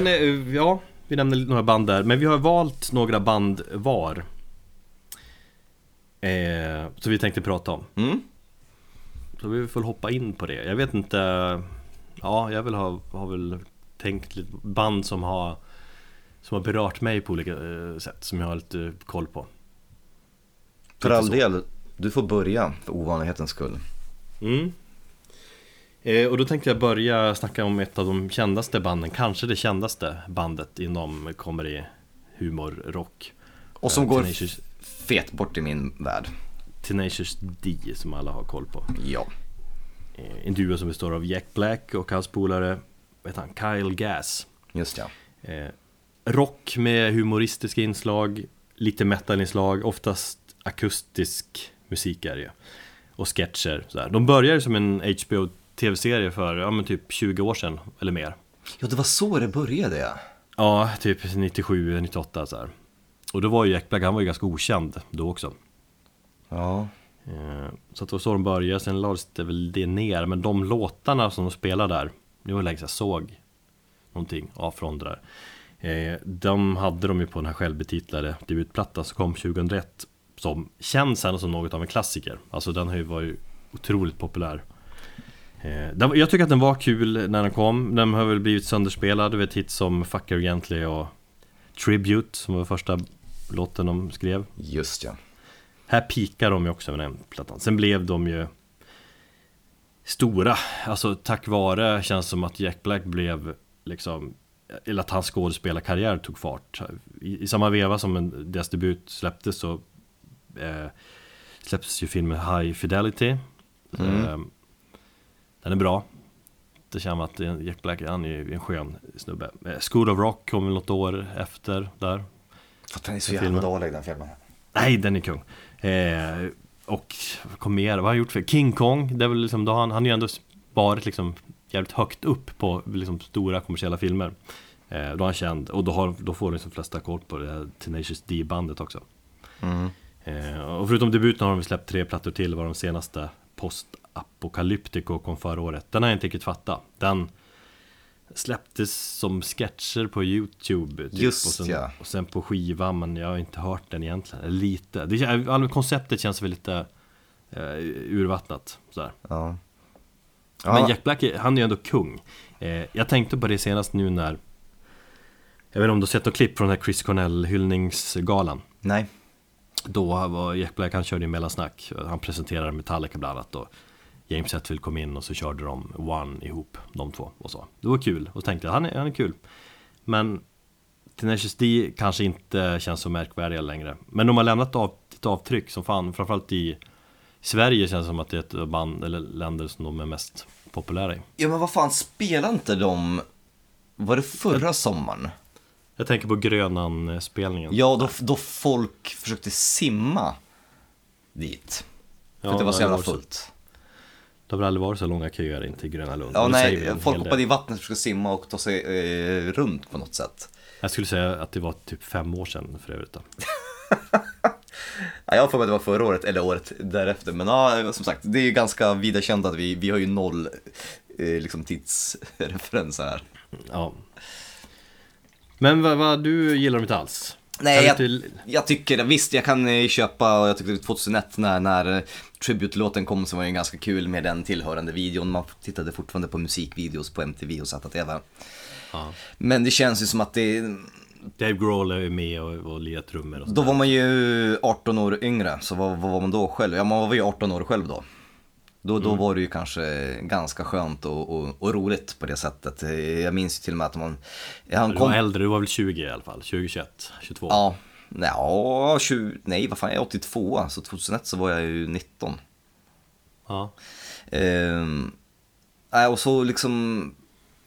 Men eh, ja, vi nämnde några band där. Men vi har valt några band var. Eh, så vi tänkte prata om. Mm. Så vi får hoppa in på det. Jag vet inte. Ja, jag vill ha, har väl tänkt lite band som har som har berört mig på olika eh, sätt som jag har lite koll på. För all del, du får börja för ovanlighetens skull. Mm. Eh, och då tänkte jag börja snacka om ett av de kändaste banden, kanske det kändaste bandet inom comedy, humor, rock. Och som Eh, går Tenacious, fet bort i min värld. Tenacious D som alla har koll på. Ja. Eh, en duo som består av Jack Black och hans polare, vad heter han, Kyle Gass. Just ja. Rock med humoristiska inslag, lite metalinslag, oftast akustisk musik är det ju. Och sketcher sådär. De började som en HBO tv-serie för, ja men typ 20 år sedan eller mer. Ja, det var så det började ja. Ja, typ 97, 98 så här. Och då var ju Black, han var ju ganska okänd då också. Ja. Eh, Så att det var så de började, sen lades det väl det ner. Men de låtarna som de spelade där, det var länge sedan jag såg någonting av från det där. Eh, De hade de ju på den här självbetitlade debutplattan som kom 2001. Som känns sen som något av en klassiker. Alltså den har ju varit otroligt populär. Eh, Jag tycker att den var kul när den kom. Den har väl blivit sönderspelad. Du vet hits som Fuck Her Gently och Tribute som var första låten de skrev. Just ja. Här pikar de ju också med den plattan. Sen blev de ju stora. Alltså tack vare känns som att Jack Black blev liksom eller att hans skådespelarkarriär tog fart. I, I samma veva som en, deras debut släpptes så eh, släpptes ju filmen High Fidelity. Mm. Den är bra. Det känns som att är- Jack Black, han är ju en skön snubbe. Eh, School of Rock kom väl något år efter där. För den är så jävla dålig den filmen. Nej, den är kung. Eh, och kom mer? Vad har han gjort för? King Kong, det är väl liksom, då han, han har ju ändå varit liksom jävligt högt upp på liksom stora kommersiella filmer. Eh, då är han känd och då, har, då får liksom flesta koll på det här Tenacious D-bandet också. Mm. Eh, och förutom debuten har de släppt tre plattor till, var de senaste Post-Apocalyptico kom förra året. Den har jag inte riktigt fattat. Den släpptes som sketcher på YouTube. Typ, Just och sen, ja. Och sen på skiva, men jag har inte hört den egentligen. Lite. Det, all- konceptet känns väl lite eh, urvattnat. Sådär. Ja. Men Ja. Jack Black, han är ju ändå kung. Eh, jag tänkte på det senast nu när Jag vet inte om du har sett något klipp från den här Chris Cornell hyllningsgalan? Nej. Då var Jack Black, han körde ju mellansnack. Han presenterade Metallica bland annat och James Hetfield kom in och så körde de One ihop, de två och så. Det var kul och så tänkte han är, han är kul. Men Tenacious D kanske inte känns så märkvärdiga längre. Men de har lämnat av, ett avtryck som fan, framförallt i Sverige känns det som att det är ett band eller länder som de är mest populära i. Ja men vad fan, spelade inte de, var det förra sommaren? Jag tänker på Grönan-spelningen. Ja, då, då folk försökte simma dit. För att det var så jävla fullt. Det har väl aldrig varit så långa köer in till Gröna Lund? Ja, nej, folk hoppade i vattnet och försökte simma och ta sig eh, runt på något sätt. Jag skulle säga att det var typ fem år sedan för övrigt. Ja, jag har för mig att det var förra året eller året därefter. Men ja, som sagt, det är ju ganska vida känt att vi, vi har ju noll eh, liksom tidsreferenser här. Ja. Men vad, vad, du gillar dem inte alls? Nej, Jag jag, tycker, visst jag kan eh, köpa, och jag tyckte 2001 när, när eh, Tribute-låten kom så var det ganska kul med den tillhörande videon. Man tittade fortfarande på musikvideos på MTV och ZTV. Ja. Men det känns ju som att det, Dave Grohl är ju med och, och lirar trummor och då sådär. var man ju 18 år yngre, så vad, vad var man då själv? Ja, man var ju 18 år själv då. Då, då var det ju kanske ganska skönt och, och, och roligt på det sättet. Jag minns ju till och med att man... Han Du var äldre, du var väl 20 i alla fall? 20, 21, 22? Ja, ja, 20, nej vad fan, jag är 82, så 2001 så var jag ju 19. Ja. Ehm, och så liksom,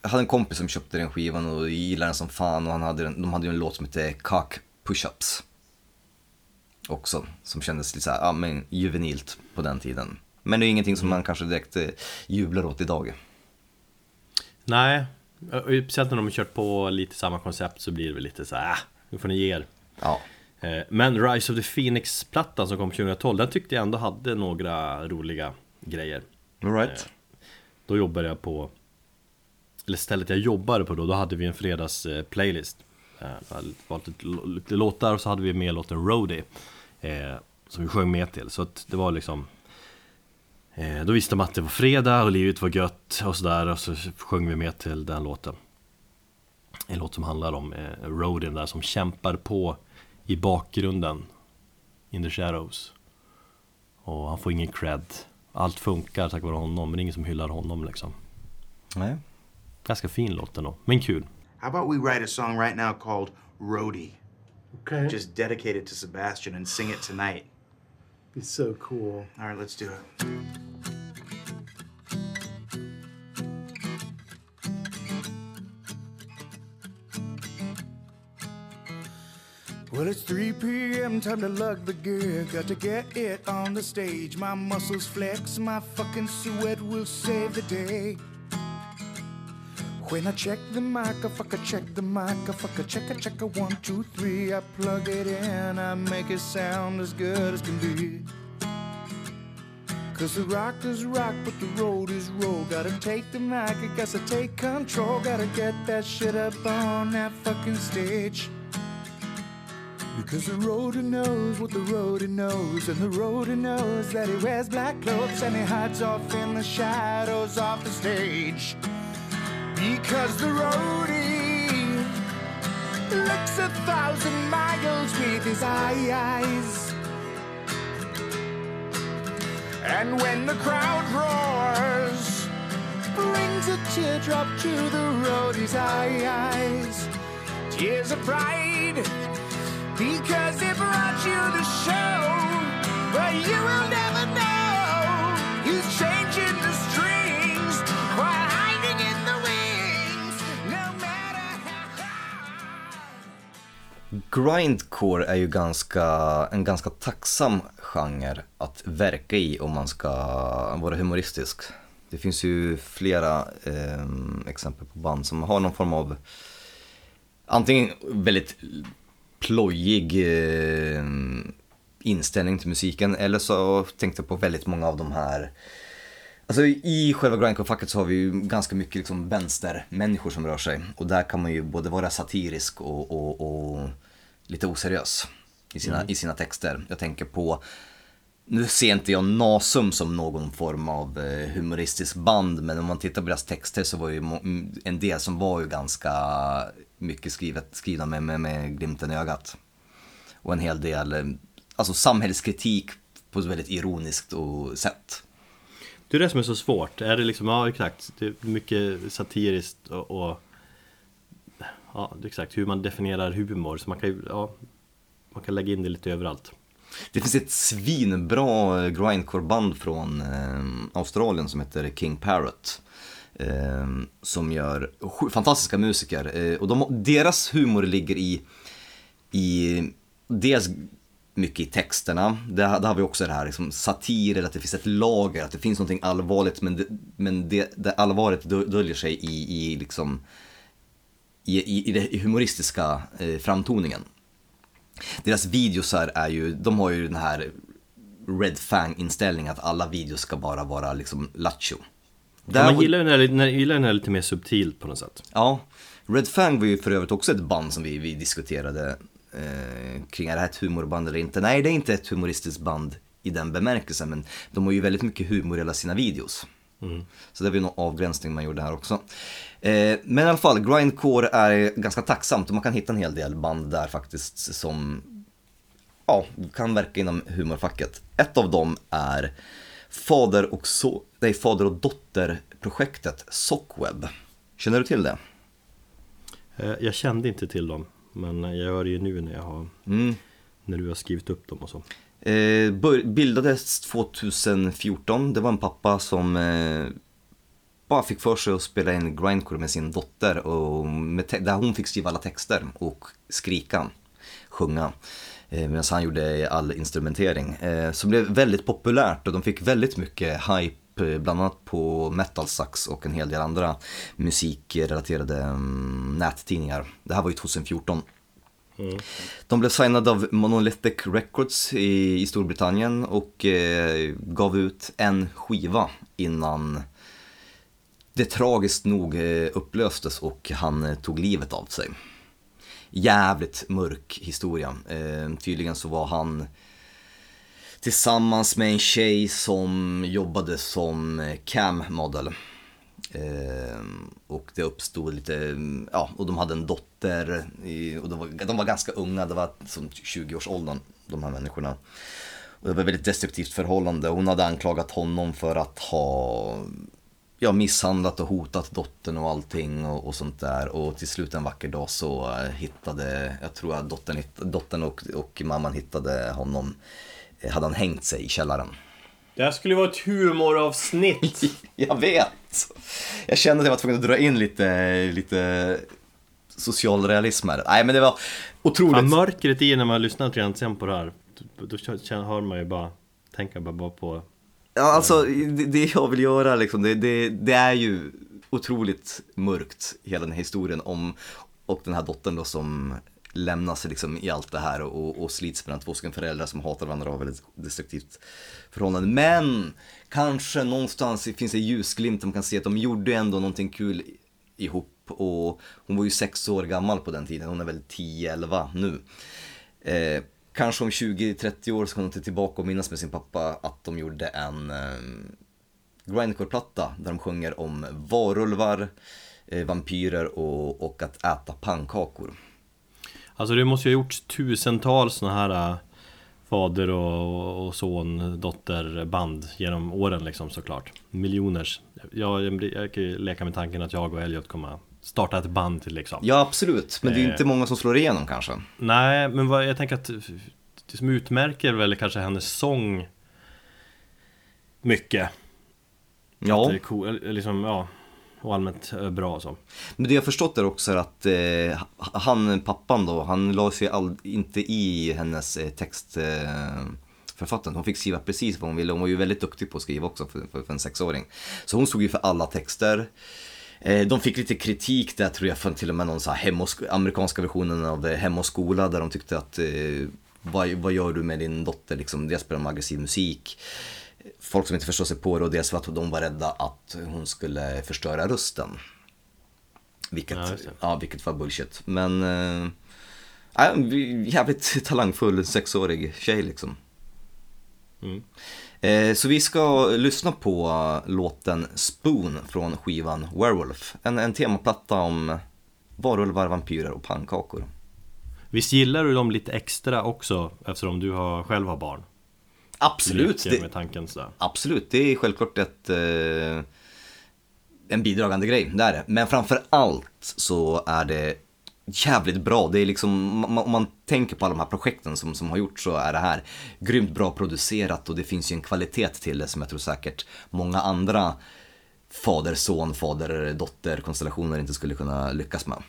jag hade en kompis som köpte den skivan och gillade den som fan och han hade, de hade ju en låt som hette Cock Pushups. Också, som kändes lite såhär, ja men juvenilt på den tiden. Men det är ingenting som man kanske direkt eh, jublar åt idag. Nej, och speciellt när de har kört på lite samma koncept så blir det väl lite så här, äh, nu får ni ge er. Ja, Eh, Men Rise of the Phoenix-plattan som kom 2012, den tyckte jag ändå hade några roliga grejer. alright. Då jobbade jag på Eller stället jag jobbade på då, då hade vi en fredags eh, playlist eh, Vi hade valt lite, låtar och så hade vi med låten Roadie eh, Som vi sjöng med till, så att det var liksom eh, Då visste man att det var fredag och livet var gött och sådär och så sjöng vi med till den låten En låt som handlar om eh, Rodin där som kämpar på i bakgrunden In the shadows Och han får ingen cred Allt funkar tack vare honom men det är ingen som hyllar honom liksom Nej. Ganska fin låt ändå, men kul How about we write a song right now called Roadie? Okay. Just dedicate it to Sebastian and sing it tonight. Be so cool. All right, let's do it. Well, it's 3 p.m. Time to lug the gear. Got to get it on the stage. My muscles flex, my fucking sweat will save the day. When I check the mic, I fuck, check the mic, I fuck, I check, I check a one, two, three. I plug it in, I make it sound as good as can be. Cause the rock is rock, but the road is roll. Gotta take the mic, I I take control. Gotta get that shit up on that fucking stage. Because the roader knows what the roader knows, and the roader knows that he wears black clothes and he hides off in the shadows off the stage. Because the roadie looks a thousand miles with his eyes. And when the crowd roars, brings a teardrop to the roadie's eyes. Tears of pride, because it brought you the show. But you will never know who's changing Grindcore är ju ganska, en ganska tacksam genre att verka i om man ska vara humoristisk. Det finns ju flera eh, exempel på band som har någon form av antingen väldigt plojig eh, inställning till musiken eller så tänkte jag på väldigt många av de här Alltså i själva grindcore-facket så har vi ju ganska mycket liksom vänstermänniskor som rör sig. Och där kan man ju både vara satirisk och, och, och lite oseriös i sina, i sina texter. Jag tänker på nu ser inte jag Nasum som någon form av eh, humoristisk band, men om man tittar på deras texter så var ju mm, en del som var ju ganska mycket skrivet, skrivna med, med, med glimten i ögat. Och en hel del, eh, alltså samhällskritik på ett väldigt ironiskt och sätt. Det är det som är så svårt. Är det liksom, ja exakt, det är mycket satiriskt och, och Ja, exakt hur man definierar humor. Så man kan ju, ja Man kan lägga in det lite överallt. Det finns ett svinbra grindcore-band från eh, Australien som heter King Parrot. Eh, som gör sju- fantastiska musiker. Eh, och de, deras humor ligger i, i dels mycket i texterna. Där, har vi också det här liksom, satir, eller att det finns ett lager, att det finns någonting allvarligt men det, men det, det allvaret dö- döljer sig i, i, liksom, i, i, den humoristiska eh, framtoningen. Deras videosar är ju, de har ju den här Red Fang-inställningen att alla videos ska bara vara liksom lattjo. Ja, man gillar ju när, det- när, gillar när det är lite mer subtilt på något sätt. Ja, Red Fang var ju för övrigt också ett band som vi, vi diskuterade eh, kring, är det här ett humorband eller inte? Nej, det är inte ett humoristiskt band i den bemärkelsen, men de har ju väldigt mycket humor i alla sina videos. Så det var ju någon avgränsning man gjorde här också. Eh, men i alla fall, grindcore är ganska tacksamt och man kan hitta en hel del band där faktiskt som ja, kan verka inom humorfacket. Ett av dem är fader och, so nej, fader och dotter-projektet Sockweb. Känner du till det? Eh, Jag kände inte till dem. Men jag gör det ju nu när jag har Mm. När du har skrivit upp dem och så. Eh, bildades 2014. Det var en pappa som eh, bara fick för sig att spela in grindcore med sin dotter. Och där hon fick skriva alla texter och skrika, sjunga. Eh, Medan han gjorde all instrumentering. Eh, som blev väldigt populärt och de fick väldigt mycket hype. Eh, bland annat på Metal Sax och en hel del andra musikrelaterade mm, nättidningar. Det här var ju 2014. De blev signade av Monolithic Records i, i Storbritannien och eh, gav ut en skiva innan det tragiskt nog eh, upplöstes och han eh, tog livet av sig. Jävligt mörk historia. Eh, tydligen så var han tillsammans med en tjej som jobbade som cam model. Eh, och det uppstod lite, ja, och de hade en dotter i, och de var, de var ganska unga, det var som 20-årsåldern, de här människorna. Och det var ett väldigt destruktivt förhållande. Hon hade anklagat honom för att ha ja, misshandlat och hotat dottern och allting och, och sånt där. Och till slut en vacker dag så eh, hittade, jag tror att dottern, dottern och, och mamman hittade honom, eh, hade han hängt sig i källaren. Det här skulle vara ett humoravsnitt! Jag vet! Jag kände att jag var tvungen att dra in lite, lite socialrealism här. Nej men det var otroligt. Fan, mörkret i när man lyssnar grann sen på det här. Då, hör man ju bara, tänker bara, bara på Ja, alltså det, det jag vill göra liksom, det, det, det är ju otroligt mörkt, hela den här historien om, och den här dottern då som lämnas liksom i allt det här och, och slits mellan två stycken föräldrar som hatar varandra och har väldigt destruktivt förhållande. Men kanske någonstans finns det ljusglimt, man kan se att de gjorde ändå någonting kul ihop och hon var ju sex år gammal på den tiden, hon är väl 10-11 nu. Eh, kanske om 20-30 år så kan hon ta tillbaka och minnas med sin pappa att de gjorde en eh, grindcore-platta där de sjunger om varulvar, eh, vampyrer och, och att äta pannkakor. Alltså det måste ju ha gjorts tusentals såna här äh, Fader och, och son, dotter band genom åren liksom såklart. Miljoners. Jag, jag, jag kan ju leka med tanken att jag och Elliot kommer starta ett band till liksom. Ja absolut, men det är ju inte många som slår igenom kanske. Nej, men vad, jag tänker att det som utmärker väl kanske hennes sång Mycket. Ja, Det är cool, liksom, ja och allmänt eh, bra och så men det jag har förstått är också att eh, han, pappan då, han la sig all, inte i hennes eh, textförfattande. eh. Hon fick skriva precis vad hon ville. Hon var ju väldigt duktig på att skriva också för, för, för en sexåring. Så hon stod ju för alla texter. Eh, de fick lite kritik där tror jag från till och med någon så här hem och, amerikanska versionen av eh, Hem och skola där de tyckte att eh, vad, vad gör du med din dotter liksom? Dels spelar de aggressiv musik. Folk som inte förstår sig på det och dels för att de var rädda att hon skulle förstöra rösten. Vilket, Ja, ja, vilket var bullshit. Men ja, jävligt talangfull sexårig tjej liksom. Eh, Så vi ska lyssna på låten Spoon från skivan Werewolf. En, en temaplatta om varulvar, vampyrer och pannkakor. Visst gillar du dem lite extra också eftersom du har, själv har barn? Absolut, det, med tanken absolut. Det är självklart ett, eh, en bidragande grej, det är det. Men framför allt så är det jävligt bra. Det är liksom, om man tänker på alla de här projekten som, som har gjorts så är det här grymt bra producerat och det finns ju en kvalitet till det som jag tror säkert många andra fader-son, fader-dotter-konstellationer inte skulle kunna lyckas med.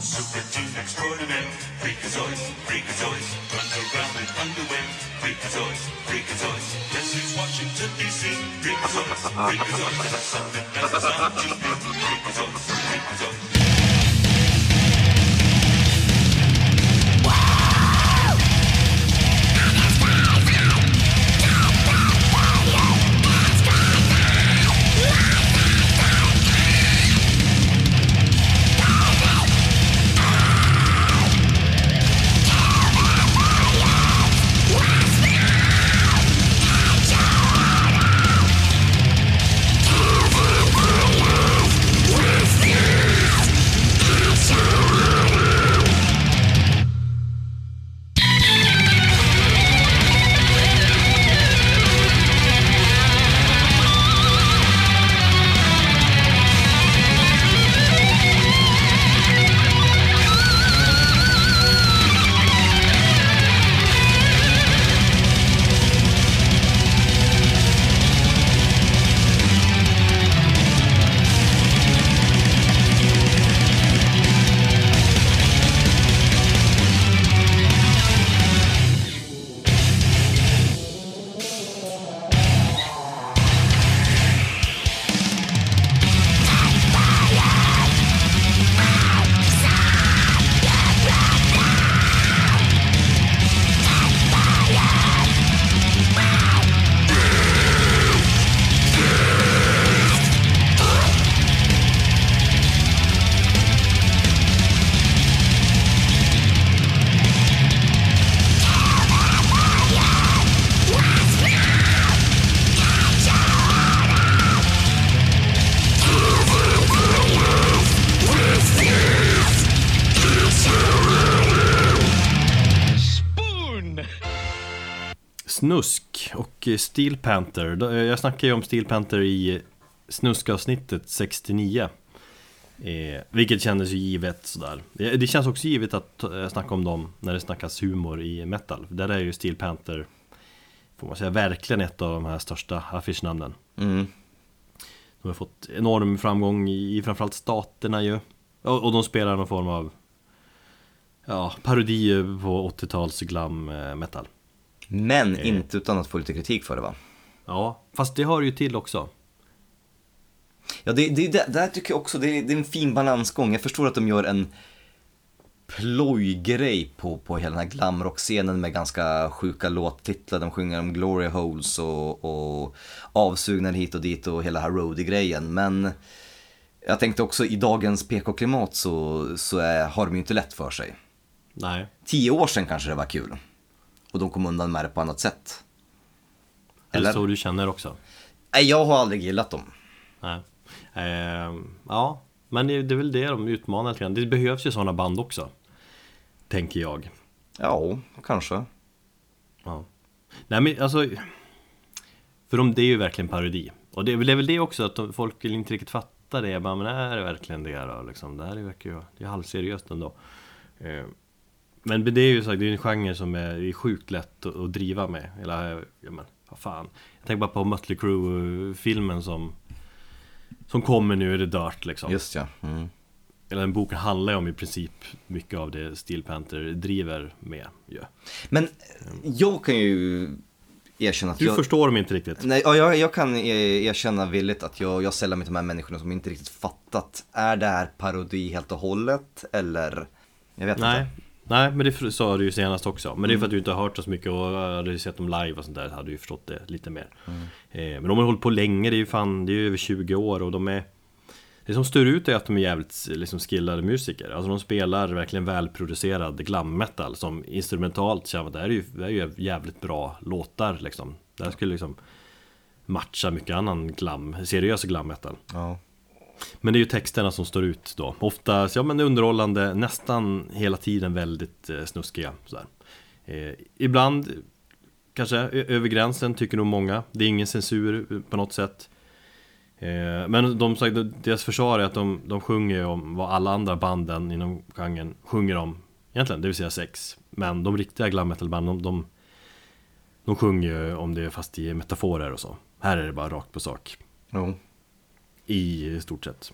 Super freakazoids, freakazoids, underground and underwear, freakazoids, freakazoids. Guess who's Washington DC? Freakazoids, freakazoids, that's something that's a sound to me. Freakazoids, freakazoids. Snusk och Steel Panther. Då- Jag snackade ju om Steel Panther i snuskavsnittet 69. Eh, vilket kändes ju givet sådär. Det, det känns också givet att eh, snacka om dem när det snackas humor i metal. Där är ju Steel Panther, får man säga, verkligen ett av de här största affischnamnen. Mm. De har fått enorm framgång i, framförallt staterna ju. Och, och de spelar någon form av ja, parodier på 80-tals glam eh, metal. Men inte utan att få lite kritik för det va? Ja, fast det har ju till också. Ja, det, det, det där tycker jag också, det är, det är en fin balansgång. Jag förstår att de gör en plojgrej på, på hela den här glamrock-scenen med ganska sjuka låttitlar. De sjunger om glory holes och, och avsugnader hit och dit och hela här roadie-grejen. Men jag tänkte också i dagens PK-klimat så, så är, har de ju inte lätt för sig. Nej. Tio år sedan kanske det var kul. Och de kom undan med det på annat sätt. Eller Eller? så du känner också. Nej, jag har aldrig gillat dem. Nej. Ehm, ja, men det, det är väl det de utmanar lite grann. Det behövs ju sådana band också. Tänker jag. Ja, kanske. Ja. Nej men alltså För de, det är ju verkligen parodi Och det det är väl det också att de, folk vill inte riktigt fatta det bara, Men är det verkligen det då? Liksom, det här är verkar ju Det är halvseriöst ändå eh, Men det är ju så det är en genre som är, är sjukt lätt att, att driva med Eller, ja men, vad fan Jag tänker bara på Mötley Crüe-filmen som Som kommer nu, är det Dirt liksom Just ja. Mm. Eller den boken handlar ju om i princip mycket av det Steel Panther driver med ju. Men jag kan ju erkänna att Du jag... förstår dem inte riktigt Nej, ja, jag, jag kan e- erkänna villigt att jag, jag sällar mig till de här människorna som inte riktigt fattat. Är det här parodi helt och hållet eller? Jag vet Nej, inte. Nej men det sa du ju senast också. Men det är för att du inte har hört så mycket och hade sett dem live och sånt där hade du ju förstått det lite mer. Eh, Men de har hållit på länge, det är ju fan, det är ju över 20 år och de är Det som stör ut är att de är jävligt liksom, skillade musiker. Alltså de spelar verkligen välproducerad glam metal Som instrumentalt känner man, det här är ju, det här är ju jävligt bra låtar liksom. Det här skulle liksom matcha mycket annan glam, seriös glam metal. Ja. Men det är ju texterna som står ut då. Ofta, ja men underhållande, nästan hela tiden väldigt eh, snuskiga sådär. Eh, Ibland Kanske över gränsen tycker nog många. Det är ingen censur eh, på något sätt. Eh, Men de, deras försvar är att de, de sjunger om vad alla andra banden inom genren sjunger om. Egentligen, det vill säga sex. Men de riktiga glam metal-banden, de, de, de sjunger ju om det fast i metaforer och så. Här är det bara rakt på sak. Mm. I stort sett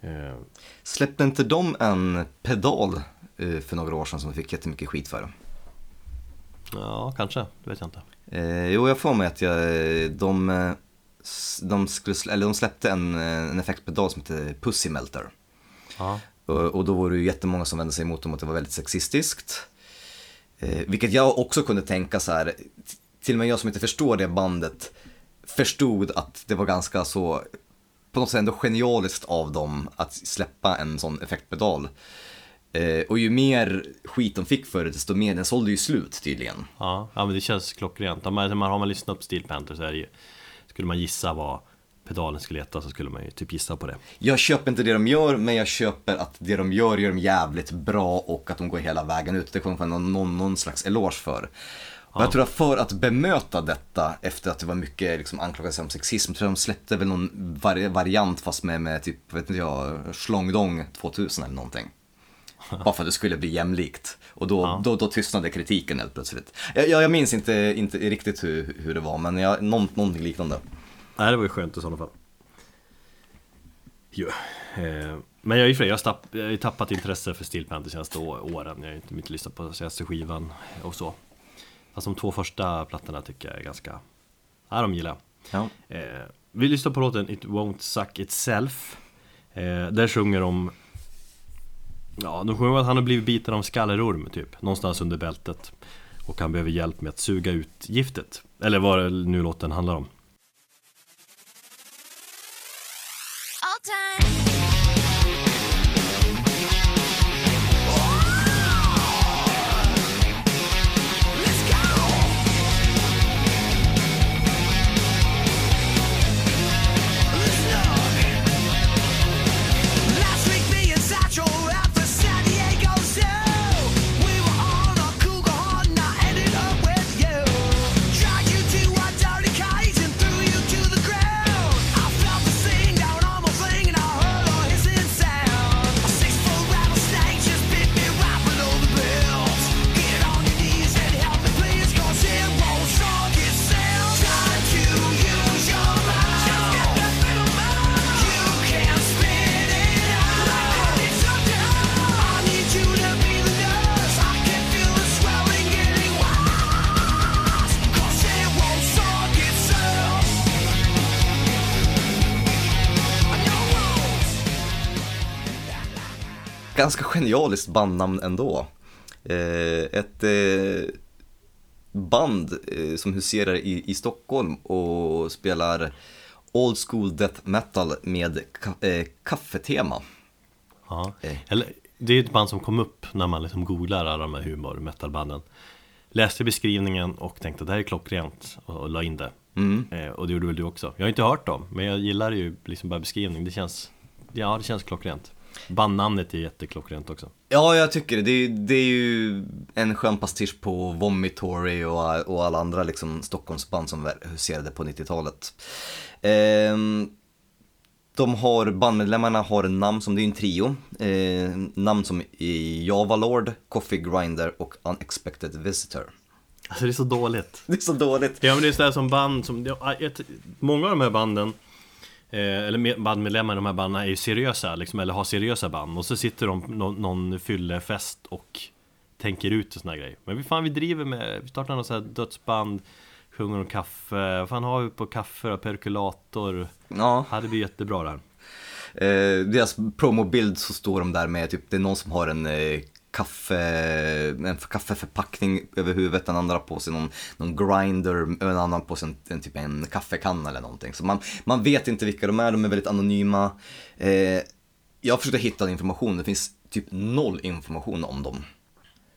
eh, Släppte inte de en pedal eh, för några år sedan som de fick jättemycket skit för? Ja, kanske. Det vet jag inte. Eh, jo, jag får mig att jag, de, eh, de, skulle, eller de släppte en, eh, en effektpedal som heter Pussy Melter. Och, och då var det ju jättemånga som vände sig emot dem att det var väldigt sexistiskt. Eh, vilket jag också kunde tänka så här, till och med jag som inte förstår det bandet förstod att det var ganska så, på något sätt ändå genialiskt av dem att släppa en sån effektpedal. Eh, och ju mer skit de fick för det, desto mer, den sålde ju slut tydligen. Ja, ja men det känns klockrent. Om man, har man lyssnat på Steel Panther så är det ju, Skulle man gissa vad pedalen skulle heta så skulle man ju typ gissa på det. Jag köper inte det de gör, men jag köper att det de gör gör de jävligt bra och att de går hela vägen ut. Det kommer någon, någon, någon slags eloge för. Och jag tror att för att bemöta detta efter att det var mycket liksom, anklagelser om sexism, tror jag de släppte väl någon vari variant fast med, med typ, vet inte jag, Schlongdong 2000 eller någonting. Bara för att det skulle bli jämlikt. Och då, då, då tystnade kritiken helt plötsligt. Jag, jag, jag minns inte, inte riktigt hur, hur det var, men jag, någon, någonting liknande. Nej, det var ju skönt i sådana fall. Jo. Eh, men jag är fri, jag jag har ju tappat intresse för Steel Panther senaste åren. Jag har inte mycket lyssnat på senaste skivan och så. Fast de två första plattorna tycker jag är ganska... Ja, de gillar jag. Ja. Eh, vi lyssnar på låten It Won't Suck Itself eh, Där sjunger de Ja, de sjunger att han har blivit biten av en skallerorm typ Någonstans under bältet Och han behöver hjälp med att suga ut giftet Eller vad det nu låten handlar om all time. Ganska genialiskt bandnamn ändå. Eh, ett eh, band eh, som huserar i, i Stockholm och spelar old school death metal med ka- kaffetema. Ja. Eller, Det är ett band som kom upp när man liksom googlar alla de här humor metalbanden. Läste beskrivningen och tänkte det här är klockrent och, och la in det. Eh, Och det gjorde väl du också. Jag har inte hört dem, men jag gillar ju liksom bara beskrivning. Det känns, ja det känns klockrent Bandnamnet är jätteklockrent också Ja, jag tycker det. Det är, det är ju en skön pastisch på Vomitory och, och alla andra liksom Stockholmsband som huserade på 90-talet. Ehm, de har, bandmedlemmarna har namn som, det är en trio, eh, namn som Java Lord, Coffee Grinder och Unexpected Visitor. Alltså det är så dåligt Det är så dåligt. Ja men det är sådär som band som, många av de här banden Eller med- bandmedlemmar i de här banden är ju seriösa liksom, eller har seriösa band. Och så sitter de på någon, någon fyllefest och tänker ut och såna här grejer Men vi fan vi driver med, vi startar något sånt här dödsband Sjunger om kaffe, vad fan har vi på kaffe och perkulator? Ja, det blir jättebra där. Eh, deras promobild så står de där med typ, det är någon som har en eh, kaffe, en kaffeförpackning över huvudet, den andra på sig någon, någon grinder, en annan på sig en, en, typ en kaffekanna eller någonting. Så man, man vet inte vilka de är, de är väldigt anonyma. Eh, jag försökte hitta information, det finns typ noll information om dem.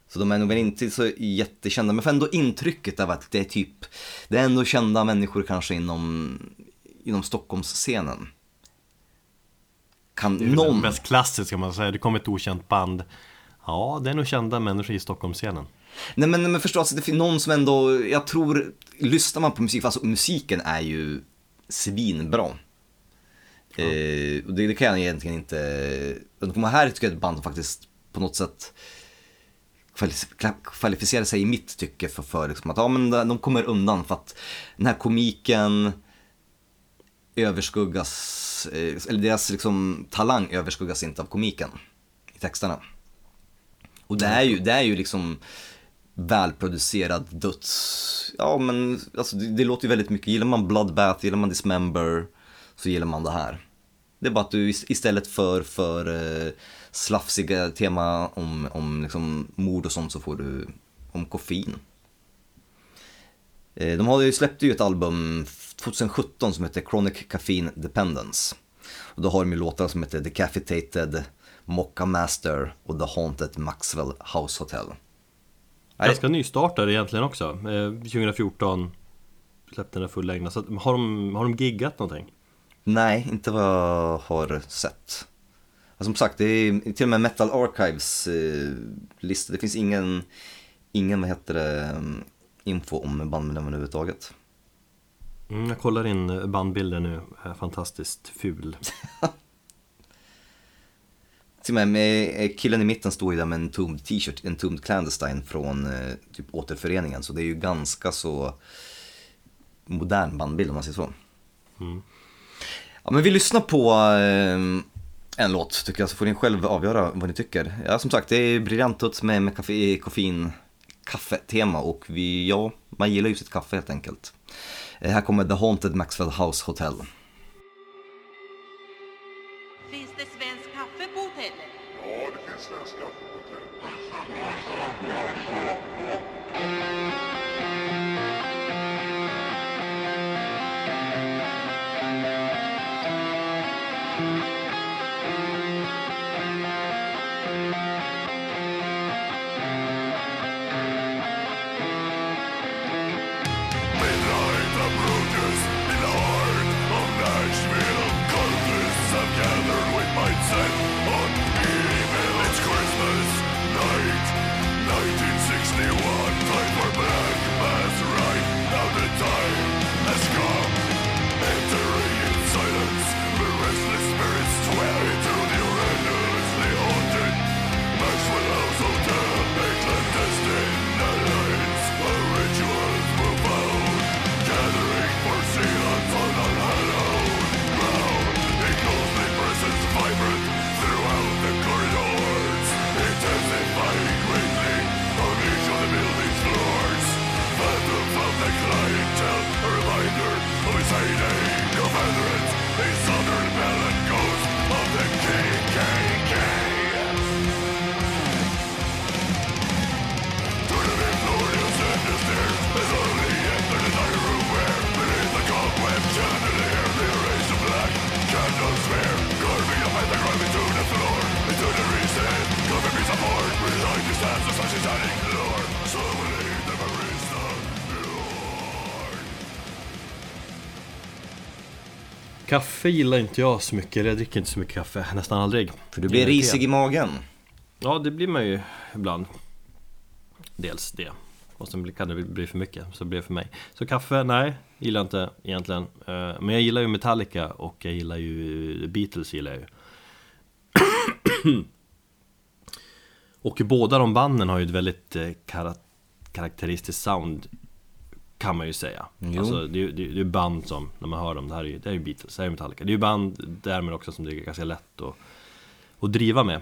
Så de är nog inte så jättekända, men för ändå intrycket av att det är typ, det är ändå kända människor kanske inom, inom Stockholmsscenen. Kan Det är någon... den mest klassiska man säga, det kommer ett okänt band Ja, det är nog kända människor i Stockholmsscenen Nej men, men förstå, alltså, det finns någon som ändå, jag tror, lyssnar man på musik, alltså musiken är ju svinbra. Eh, och det, det kan jag egentligen inte, de kommer här tycker jag är ett band som faktiskt på något sätt kvalific- kvalificerar sig i mitt tycke för, för liksom att ja, men de kommer undan för att den här komiken överskuggas, eh, eller deras liksom talang överskuggas inte av komiken i texterna. Och det är ju, det är ju liksom välproducerad döds... Ja men alltså det, det låter ju väldigt mycket, gillar man Bloodbath, gillar man Dismember så gillar man det här. Det är bara att du ist- istället för, för eh, slafsiga tema om, om liksom mord och sånt så får du om koffein. Eh, De har ju släppt ju ett album 2017 som heter Chronic Caffeine Dependence. Och då har de ju låtar som heter Decapitated, Mocka Master och The Haunted Maxwell House Hotel. Ganska nystartade egentligen också eh, 2014 Släppte den där fullängden, så har, de, har de giggat någonting? Nej, inte vad jag har sett. Alltså, som sagt, det är till och med Metal Archives eh, lista. Det finns ingen, ingen vad heter det, um, info om bandmedlemmen överhuvudtaget. Mm, jag kollar in bandbilden nu, är fantastiskt ful Till och med, med eh, killen i mitten står ju där med en Tombed t-shirt, en Tombed Clandestine från eh, typ återföreningen. Så det är ju ganska så modern bandbild om man säger så. Ja men vi lyssnar på eh, en låt tycker jag, så får ni själv avgöra vad ni tycker. Ja som sagt, det är briljant ut med, med kaffe, koffein, kaffetema och vi, ja, man gillar ju sitt kaffe helt enkelt. Här kommer The Haunted Maxwell House Hotel. Kaffe gillar inte jag så mycket, eller jag dricker inte så mycket kaffe, nästan aldrig. För du blir risig i magen. Ja, det blir man ju ibland. Dels det. Och sen kan det bli för mycket, så blir det för mig. Så kaffe, nej, gillar jag inte egentligen. Eh, Men jag gillar ju Metallica och jag gillar ju Beatles gillar jag ju. Och båda de banden har ju ett väldigt eh, kara- karaktäristiskt sound Kan man ju säga. Jo. Alltså det är det är band som, när man hör dem, det här är ju, det är ju Beatles, det här är Metallica. Det är ju band därmed också som det är ganska lätt att, att driva med.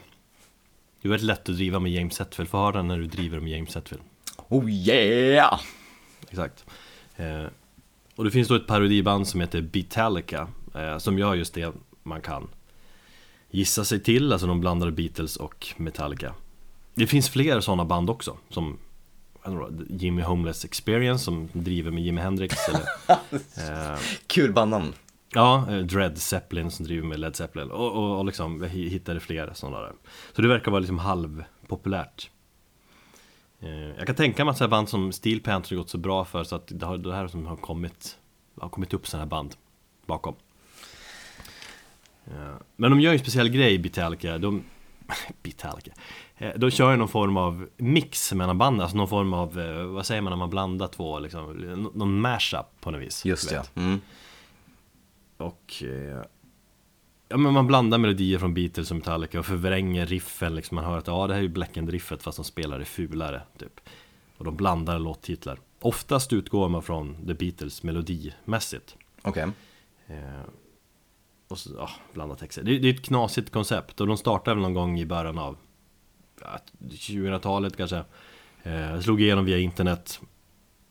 Det är väldigt lätt att driva med James Hetfield, få höra när du driver med James Hetfield. Oh yeah! Exakt. Eh, Och det finns då ett parodiband som heter Beatalica eh, Som gör just det man kan gissa sig till. Alltså de blandar Beatles och Metallica. Det finns fler sådana band också som Jimmy Homeless Experience som driver med Jimi Hendrix eller eh, Kul bandnamn. Ja, eh, Dread Zeppelin som driver med Led Zeppelin och, och, och liksom, hittade fler sådana där. Så det verkar vara liksom halvpopulärt. Eh, Jag kan tänka mig att så här band som Steel Panther har gått så bra för så att det, har, det här som har kommit Har kommit upp sådana här band bakom. Eh, Men de gör ju en speciell grej, Beatallica, de Beatallica Eh, De kör ju någon form av mix mellan banden, alltså någon form av, eh, vad säger man när man blandar två liksom, Nå- någon mashup på något vis Just det. Mm. Och eh, Ja men man blandar melodier från Beatles och Metallica och förvränger riffen liksom Man hör att ja det här är ju Black End riffet fast de spelar det fulare typ Och de blandar låttitlar Oftast utgår man från The Beatles melodimässigt Okej. eh, Och så, ja, blanda texter det, det är ett knasigt koncept och de startade väl någon gång i början av 2000-talet kanske eh, Slog igenom via internet.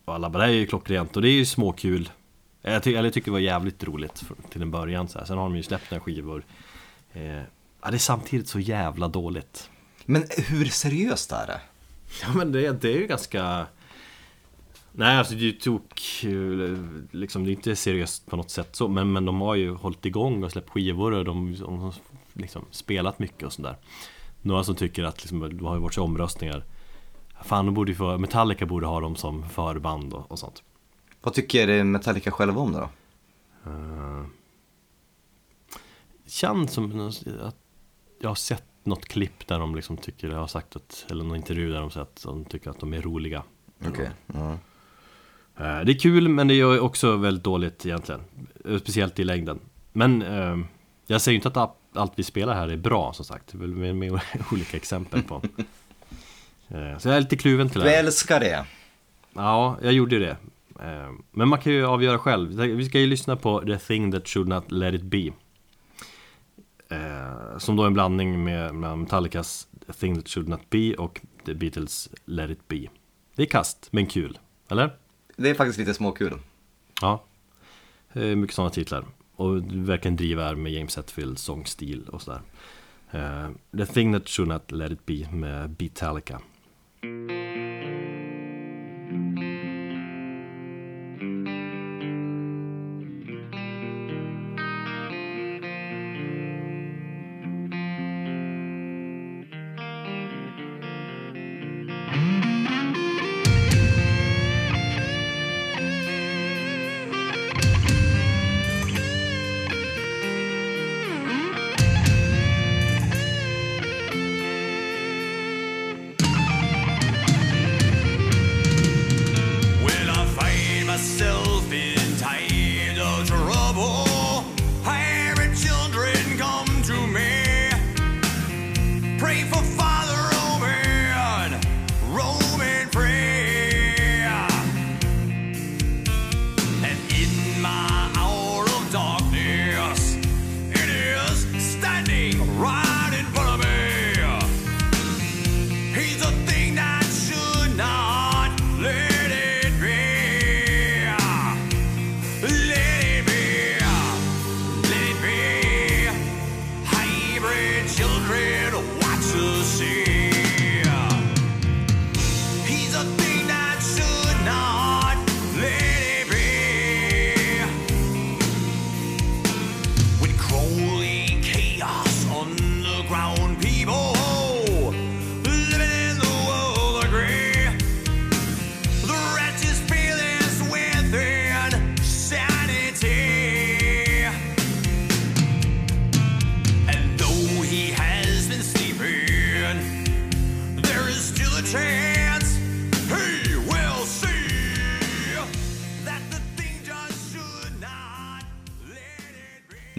Och alla bara det här är ju klockrent. Och det är ju småkul. Jag, ty- eller jag tycker det var jävligt roligt till en början så här. Sen har de ju släppt några skivor. Eh, Ja det är samtidigt så jävla dåligt. Men hur seriöst är det? Ja men det, det är ju ganska Nej alltså det är ju tok Liksom det är inte seriöst på något sätt så Men, men de har ju hållit igång och släppt skivor och de, de har liksom spelat mycket och sådär Några som tycker att liksom, det har ju varit så omröstningar Fan de borde ju få, Metallica borde ha dem som förband och, och sånt Vad tycker Metallica själva om det då? Eh, Känns som att jag har sett något klipp där de liksom tycker, jag har sagt att, eller någon intervju där de säger att de tycker att de är roliga Okej. Ja. Eh, Det är kul men det är också väldigt dåligt egentligen Eh, Speciellt i längden Men jag säger ju inte att allt- vi spelar här är bra som sagt med, med olika exempel på Eh, Så jag är lite kluven till det Du här. älskar det. Ja, jag gjorde ju det Eh, Men man kan ju avgöra själv Vi ska ju lyssna på The thing that should not let it be Eh, Som då är en blandning med, Metallicas The thing that should not be och The Beatles Let it be Det är kast, men kul, eller? Det är faktiskt lite småkul. Ja, mycket sådana titlar. Och verkligen driva här med James Hetfield sångstil och sådär. Uh, The thing that should not let it be med Beatallica. Mm.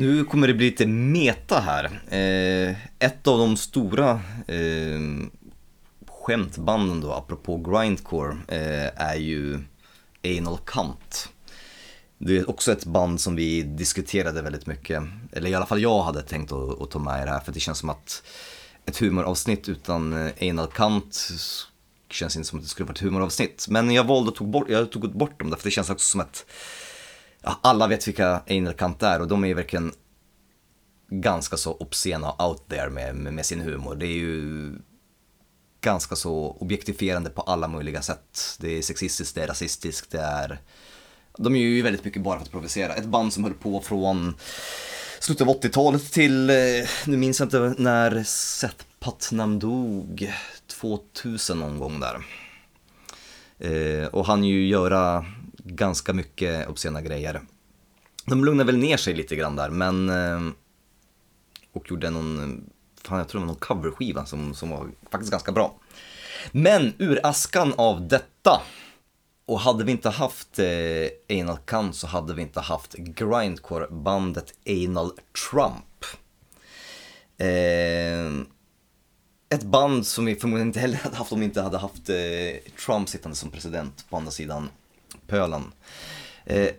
Nu kommer det bli lite meta här. Eh, ett av de stora eh, skämtbanden då, apropå grindcore, eh, är ju Anal Kant. Det är också ett band som vi diskuterade väldigt mycket, eller i alla fall jag hade tänkt att, att ta med i det här för det känns som att ett humoravsnitt utan eh, Anal Kant känns inte som att det skulle vara ett humoravsnitt. Men jag valde att tog bort, jag tog bort dem därför det känns också som att alla vet vilka Anal Kant är och de är ju verkligen ganska så obscena och out there med, med, med sin humor. Det är ju ganska så objektifierande på alla möjliga sätt. Det är sexistiskt, det är rasistiskt, det är... De är ju väldigt mycket bara för att provocera. Ett band som höll på från slutet av 80-talet till, eh, nu minns jag inte när Seth Putnam dog, 2000 någon gång där. Eh, och han ju göra ganska mycket obscena grejer. De lugnade väl ner sig lite grann där, men... Eh, och gjorde någon, fan jag tror det var någon coverskiva som, som var faktiskt ganska bra. Men ur askan av detta, och hade vi inte haft eh, Anal Khan så hade vi inte haft grindcore-bandet Anal Trump. Eh, ett band som vi förmodligen inte heller hade haft om vi inte hade haft eh, Trump sittande som president på andra sidan pölen. Eh,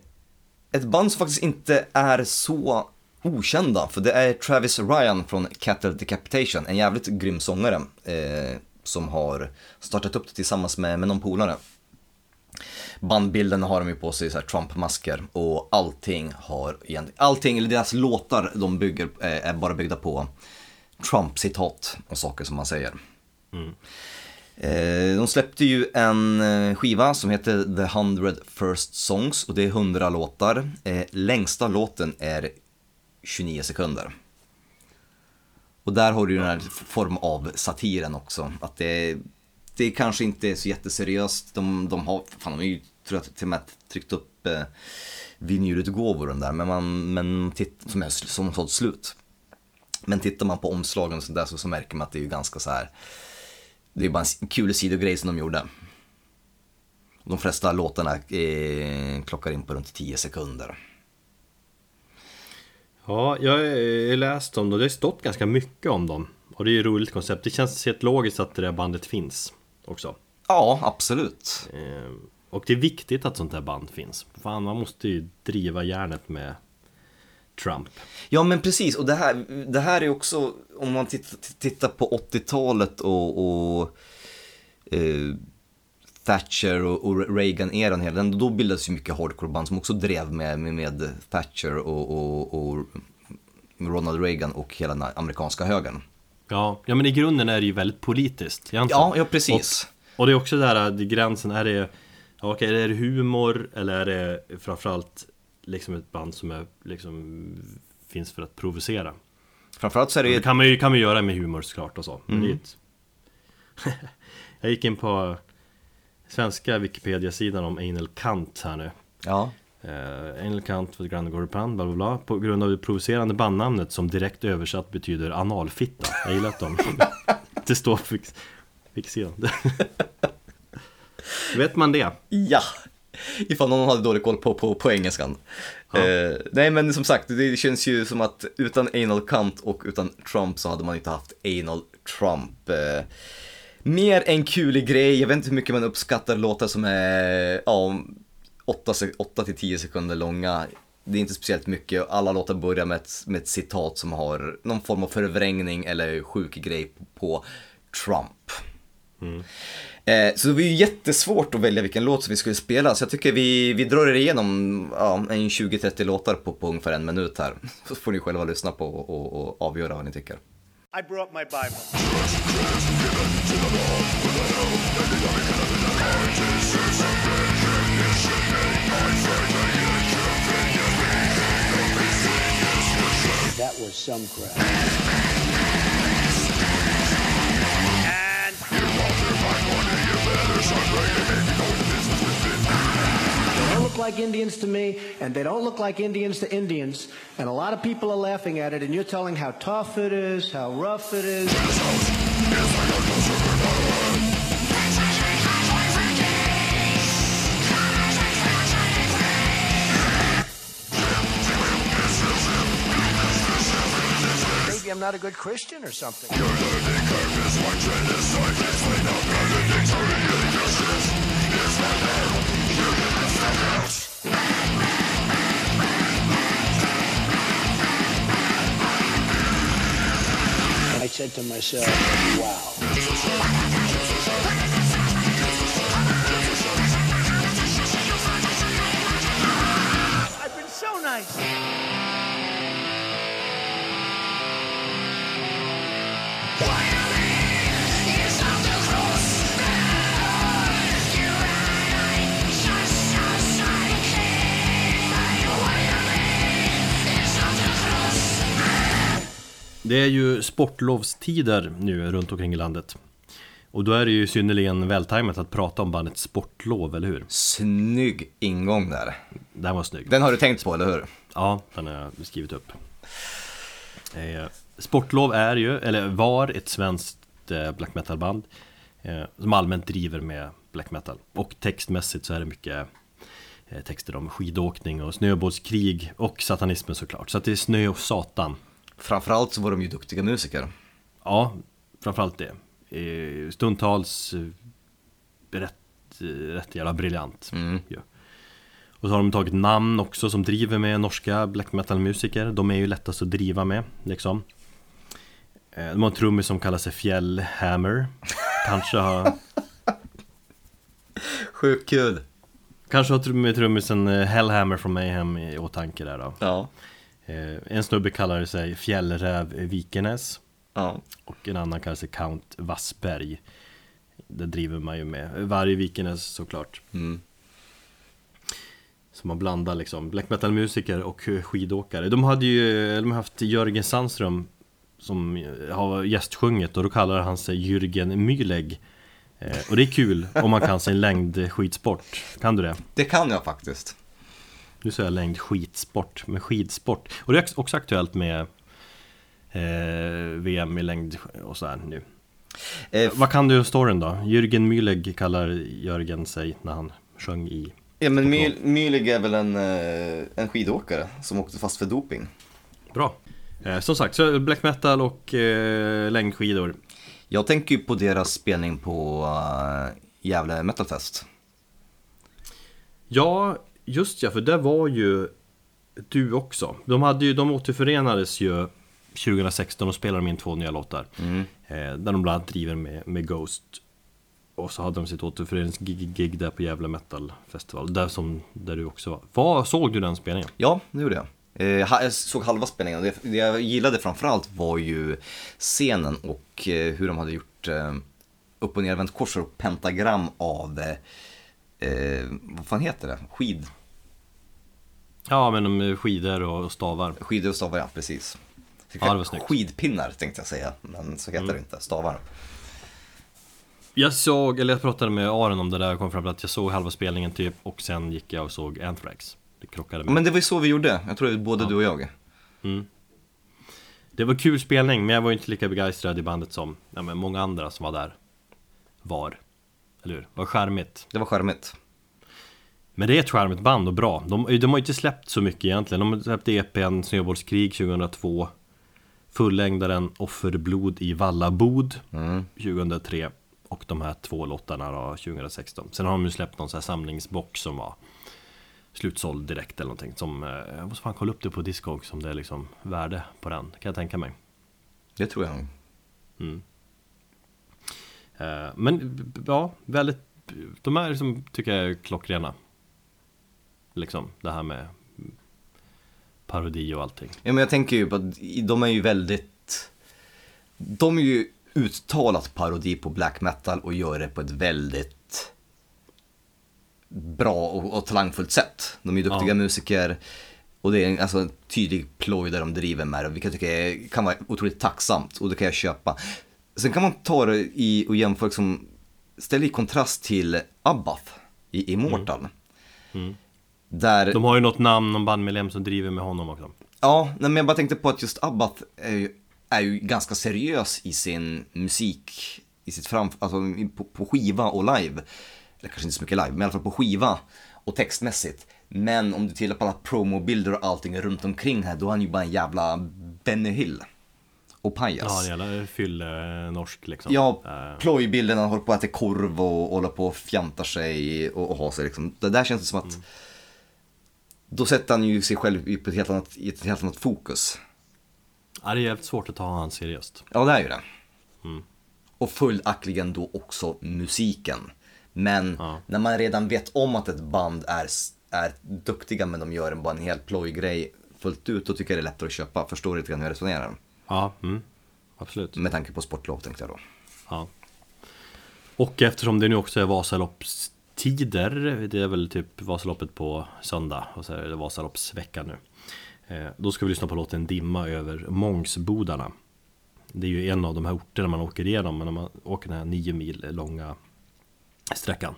ett band som faktiskt inte är så okända, för det är Travis Ryan från Cattle Decapitation, en jävligt grym sångare eh, som har startat upp det tillsammans med, med någon polare. Bandbilden har de ju på sig så Trump-masker och allting har egentligen, allting, eller deras låtar de bygger, eh, är bara byggda på Trump-citat och saker som man säger. Mm. Eh, de släppte ju en eh, skiva som heter The Hundred First Songs och det är 100 låtar. Eh, längsta låten är 29 sekunder. Och där har du ju den här form av satiren också. Att det, det kanske inte är så jätteseriöst. De, de har, fan de har ju tror jag, till och med tryckt upp eh, vinylutgåvor den där, men man, men titt, som är som sålt slut. Men tittar man på omslagen och sådär så, så märker man att det är ju ganska så här. Det är bara en kul sidogrej som de gjorde. De flesta låtarna eh, klockar in på runt 10 sekunder. Ja, jag har läst om dem. Det har stått ganska mycket om dem. Och det är ju ett roligt koncept. Det känns helt logiskt att det där bandet finns också. Ja, absolut. Eh, Och det är viktigt att sånt här band finns. Fan, man måste ju driva järnet med Trump. Ja men precis, och det här, det här är också, om man tittar, tittar på 80-talet och, och eh, Thatcher och, och Reagan-eran, hela den, då bildades ju mycket hardcore-band som också drev med, med, med Thatcher och, och, och Ronald Reagan och hela den amerikanska högern. Ja, ja men i grunden är det ju väldigt politiskt egentligen. Ja, ja precis. Och, och det är också det gränsen, är det, ja, okej, är det humor eller är det framförallt liksom ett band som är, liksom, finns för att provocera? Framförallt så är det Det ju, kan man ju, kan man göra med humor såklart och så. Men det är ett... Jag gick in på svenska Wikipedia-sidan om Anal Kant här nu. ja, Eh, Anal Kant för Grand Band, bla bla bla. På grund av det provocerande bandnamnet som direkt översatt betyder analfitta. Jag gillar att de... det står på Wik- Wikisidan. Vet man det? ja. Ifall någon hade dålig koll på, på, på engelskan. Eh, nej men som sagt, det känns ju som att utan Anal Kant och utan Trump så hade man inte haft Anal Trump. Eh, mer en kulig grej, jag vet inte hur mycket man uppskattar låtar som är ja, 8 till 10 sekunder långa. Det är inte speciellt mycket, alla låtar börjar med ett, med ett citat som har någon form av förvrängning eller sjuk grej på, på Trump. Eh, så det var ju jättesvårt att välja vilken låt som vi skulle spela, så jag tycker vi, vi drar er igenom ja, en 20-30 låtar på, på ungefär en minut här. Så får ni själva lyssna på och, och, och avgöra vad ni tycker. I brought my Bible. That was some crap. Look like Indians to me, and they don't look like Indians to Indians. And a lot of people are laughing at it, and you're telling how tough it is, how rough it is. Maybe I'm not a good Christian or something. I said to myself, wow. I've been so nice. Det är ju sportlovstider nu runt omkring i landet. Och då är det ju synnerligen vältajmat att prata om bandet Sportlov, eller hur? Snygg ingång där. Den var snygg. Den har du tänkt på, eller hur? Ja, den har jag skrivit upp. Eh, Sportlov är ju, eller var, ett svenskt eh, black metal-band eh, som allmänt driver med black metal. Och textmässigt så är det mycket texter om skidåkning och snöbollskrig och satanismen såklart. Så att det är snö och satan. Framförallt så var de ju duktiga musiker. Ja, framförallt det. Eh, Stundtals eh, rätt, eh, rätt jävla briljant. Ja. Och så har de tagit namn också som driver med norska black metal musiker. De är ju lättast att driva med, liksom. De har en trummis som kallar sig Fjällhammer. Kanske har, Sjukt kul. kanske har trum- trummisen Hellhammer från Mayhem i åtanke där då. Ja. Eh, En snubbe kallar sig Fjällräv Vikenäs. Ja. Och en annan kallar sig Count Wassberg Det driver man ju med Varje Vikenäs såklart Mm. Så man blandar liksom black metal musiker och skidåkare De hade ju, de har haft Jörgen Sandström Som har gästsjungit och då kallar han sig Jürgen Myleg eh, Och det är kul om man kan sin längdskidsport Kan du det? Det kan jag faktiskt. Nu säger jag längdskidsport, men skidsport Och det är också aktuellt med eh, VM i längd och så här nu Eh, Vad kan du om storyn då? Jürgen Myleg kallar Jörgen sig när han sjöng i Ja men Mylig är väl en, eh, en skidåkare som åkte fast för doping. Bra eh, Som sagt, så black metal och eh, längdskidor Jag tänker ju på deras spelning på uh, Gävle Metalfest. Ja, just ja, för det var ju du också. De, hade ju, de återförenades ju 2016 och spelade de in två nya låtar. Eh, Där de bland annat driver med, med Ghost. Och så hade de sitt återföreningsgig där på Gävle Metal Festival. Där, som, där du också var. Vad Såg du den spelningen? Ja, det gjorde jag. Eh, jag såg halva spelningen. Det, det jag gillade framförallt var ju scenen och eh, hur de hade gjort eh, upp och nervänt korsor och pentagram av, eh, vad fan heter det? Skid, Ja, men skidor och stavar. Skidor och stavar, ja precis. Ja, det var snyggt. Skidpinnar tänkte jag säga, men så heter det inte, stavar. Jag såg, eller jag pratade med Aron om det där, jag kom fram till att jag såg halva spelningen typ och sen gick jag och såg Anthrax. Det krockade med. Men det var ju så vi gjorde, jag tror det var både du och jag. Det var kul spelning, men jag var inte lika begeistrad i bandet som ja, men många andra som var där. Var Eller hur? Det var charmigt. Det var charmigt. Men det är ett charmigt band och bra. De, de har ju inte släppt så mycket egentligen. De har släppt EPn Snöbollskrig 2002 Fullängdaren Offerblod i Vallabod 2003 Och de här två låtarna då 2016 Sen har de ju släppt någon sån här samlingsbox som var Slutsåld direkt eller någonting som eh, Jag måste fan kolla upp det på Discog som det är liksom värde på den Kan jag tänka mig. Det tror jag nog. Eh, Men ja, väldigt De är liksom, tycker jag är klockrena Liksom det här med Parodi och allting Ja men jag tänker ju på att de är ju väldigt, de är ju uttalat parodi på black metal och gör det på ett väldigt bra och, och talangfullt sätt. De är ju duktiga Ja. musiker och det är en, alltså, en tydlig ploj där de driver med det, vilket jag tycker kan vara otroligt tacksamt och det kan jag köpa. Sen kan man ta det i och jämföra, liksom, ställa i kontrast till Abbath i Immortal. Där... De har ju något namn, någon bandmedlem som driver med honom också Ja, nej, men jag bara tänkte på att just Abbath är ju, är ju ganska seriös i sin musik, i sitt fram, alltså på, på skiva och live. Eller kanske inte så mycket live, men i alla fall på skiva och textmässigt. Men om du tittar på alla promobilder och allting runt omkring här, då är han ju bara en jävla Benny Hill. Och pajas. Ja, en jävla fylle-norsk liksom Ja, Eh, plojbilden, han håller på att äta korv och håller på och fjantar sig och, och har sig liksom. Det där känns det som att då sätter han ju sig själv i, ett helt annat, i ett helt annat fokus. ja, det är jävligt svårt att ta han seriöst Ja, det är ju det. Och följaktligen då också musiken. Men Ja. när man redan vet om att ett band är, är duktiga men de gör en bara en helt plojgrej fullt ut, då tycker jag det är lättare att köpa. Förstår lite grann hur jag resonerar. Ja, mm, absolut Med tanke på sportlov tänkte jag då. Ja. Och eftersom det nu också är Vasaloppstider, det är väl typ Vasaloppet på söndag och så är det Vasaloppsvecka nu. Eh, Då ska vi lyssna på låten Dimma över Mångsbodarna. Det är ju en av de här orterna man åker igenom när man åker den här nio mil långa sträckan.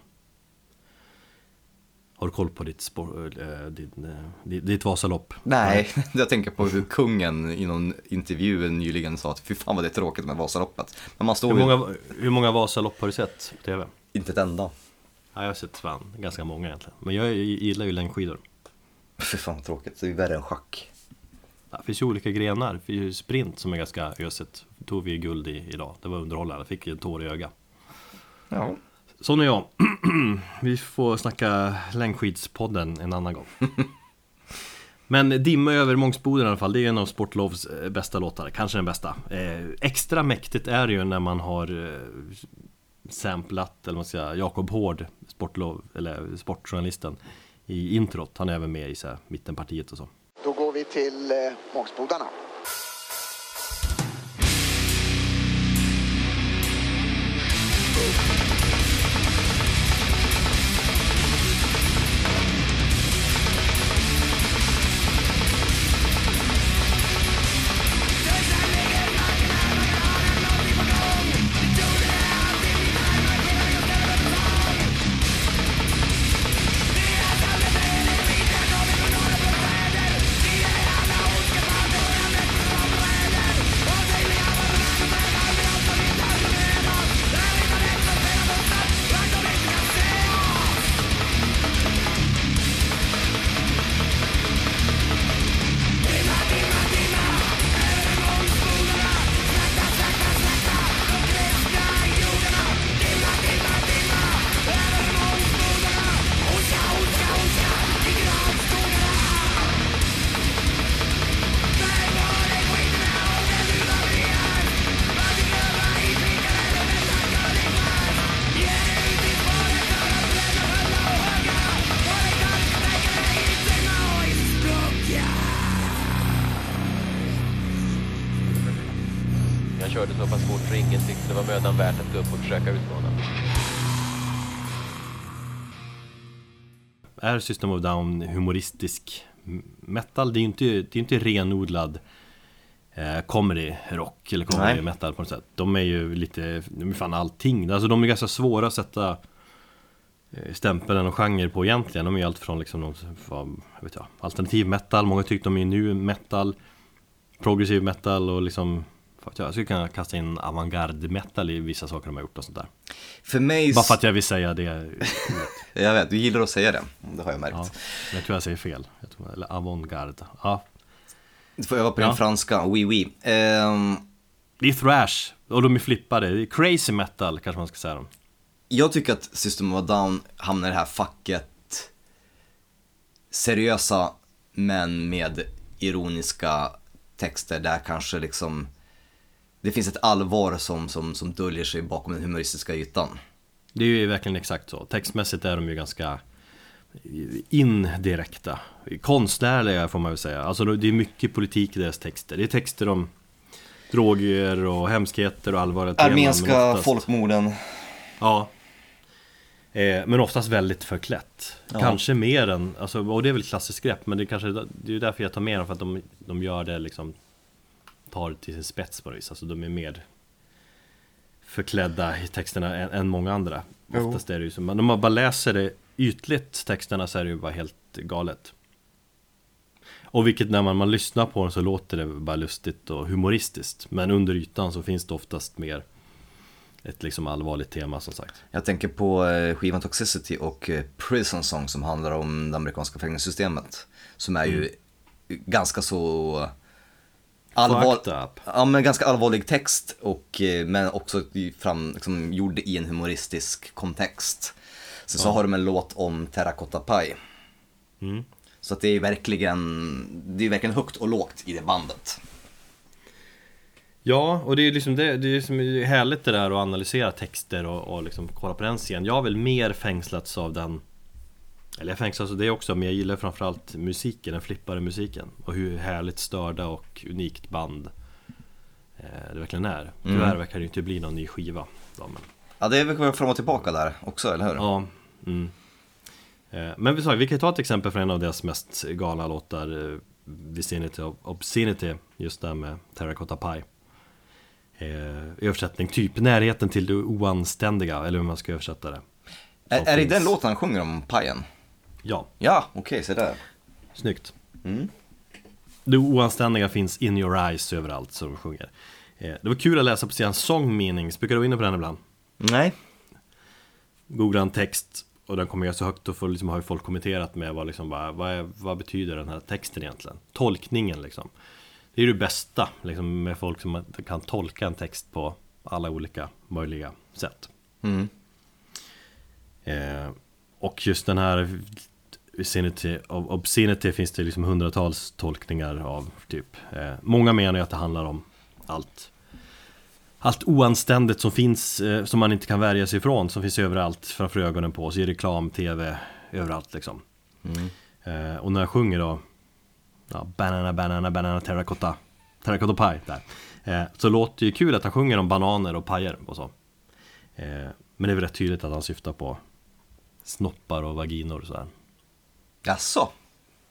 Har du koll på ditt, spår, äh, din, äh, ditt, ditt Vasalopp? Nej, jag tänker på hur kungen i någon intervju nyligen sa att fy fan vad det är tråkigt med Vasaloppet. Men man står Hur många, hur många Vasalopp har du sett på TV? inte ett enda. Ja, jag har sett fan, ganska många egentligen. Men jag gillar ju längdskidor. Fy fan vad tråkigt, det är ju värre än schack. Ja, Det finns ju olika grenar. Det finns ju sprint som är ganska ösigt. tog vi guld i idag. Det var underhållande. Fick ju en tår i ögat. Ja. Sån är jag. Vi får snacka längdskidspodden en annan gång. Men Dimma över Mångsboden i alla fall, det är en av Sportlovs eh, bästa låtar, kanske den bästa. Eh, extra mäktigt är det ju när man har eh, samplat, eller vad man ska säga, Jakob Hård, Sportlov, eller sportjournalisten, i introt. Han är även med i så här, mittenpartiet och så. Då går vi till eh, Mångsbodarna. Är System of Down humoristisk metal? Det är ju inte, det är inte renodlad eh, comedy rock eller comedy Nej. metal på något sätt. De är ju lite, de är fan allting. Alltså de är ganska svåra att sätta eh, stämpeln och genre på egentligen. De är ju allt från liksom någon, vad vet jag, alternativ metal, många tycker de är nu metal, progressiv metal och liksom att jag skulle kunna kasta in avantgarde metal i vissa saker de har gjort och sånt där. För mig... Bara för att jag vill säga det. Jag vet, du gillar att säga det. Det har jag märkt. Ja, jag tror jag säger fel. Jag tror, eller avantgarde. Ja, Du får öva på Ja. din franska, oui oui. Ehm, det är thrash. Och de är flippade. Det är crazy metal kanske man ska säga dem. jag tycker att System of a Down hamnar i det här facket seriösa men med ironiska texter där kanske liksom det finns ett allvar som, som, som döljer sig bakom den humoristiska ytan. Det är ju verkligen exakt så. Textmässigt är de ju ganska indirekta. Konstnärliga får man väl säga. Alltså det är mycket politik i deras texter. Det är texter om droger och hemskheter och allvarliga teman. men Armeniska oftast- folkmorden. Ja. Eh, men oftast väldigt förklätt. Ja. Kanske mer än, alltså, och det är väl klassiskt grepp, men det är kanske det är därför jag tar med dem, för att de, de gör det liksom Tar till sin spets på vis, alltså de är mer Förklädda i texterna än, än många andra. Jo. Oftast är det ju så, men om man bara läser det ytligt texterna så är det ju bara helt galet. Och vilket när man, man lyssnar på dem så låter det bara lustigt och humoristiskt. Men under ytan så finns det oftast mer Ett liksom allvarligt tema som sagt. Jag tänker på eh, skivan Toxicity och eh, Prison Song som handlar om det amerikanska fängelsesystemet. Som är ju ganska så allvar... Ja, men ganska allvarlig text och eh, men också fram, liksom, gjord i en humoristisk kontext. Sen så Ja. har de en låt om Terracotta Pie. Mm. Så att det är verkligen, det är verkligen högt och lågt i det bandet. Ja, och det är liksom det, det är liksom härligt det där att analysera texter och, och liksom kolla på den scenen. Jag har väl mer fängslats av den Eller jag fängslas av det också, men jag gillar framförallt musiken, den flippade musiken Och hur härligt störda och unikt band eh, det verkligen är Tyvärr Mm. verkar det inte bli någon ny skiva då, men, Ja, det är väl fram och tillbaka där också, eller hur? Ja, mm. Eh, Men vi sa, vi kan ta ett exempel från en av deras mest galna låtar eh, Vicinity of Obscenity Just där med Terracotta Pie översättning, typ närheten till det oanständiga, eller hur man ska översätta det. Är, är det den låten han sjunger om pajen? Ja, Ja, okej, så där. snyggt. Mm. Det oanständiga finns in your eyes överallt som de sjunger. Eh, det var kul att läsa på sidan song meanings, brukar du vara inne på den ibland? Nej. Googla en text och den kommer jag så högt, då får, liksom, har ju folk kommenterat med vad, liksom, bara, vad, är, vad betyder den här texten egentligen? Tolkningen liksom. Det är ju det bästa liksom, med folk som kan tolka en text på alla olika möjliga sätt. Mm. Eh, och just den här Vicinity of Obscenity finns det liksom hundratals tolkningar av typ. Eh, många menar ju att det handlar om allt allt oanständigt som finns, eh, som man inte kan värja sig ifrån, som finns överallt framför ögonen på oss, i reklam, tv, överallt liksom. Mm. Eh, och när jag sjunger då, ja, banana, banana, banana, terracotta, terracotta pie där. Eh, så låter det ju kul att han sjunger om bananer och pajer och så. Eh, men det är väl rätt tydligt att han syftar på snoppar och vaginor och sådär. Jaså?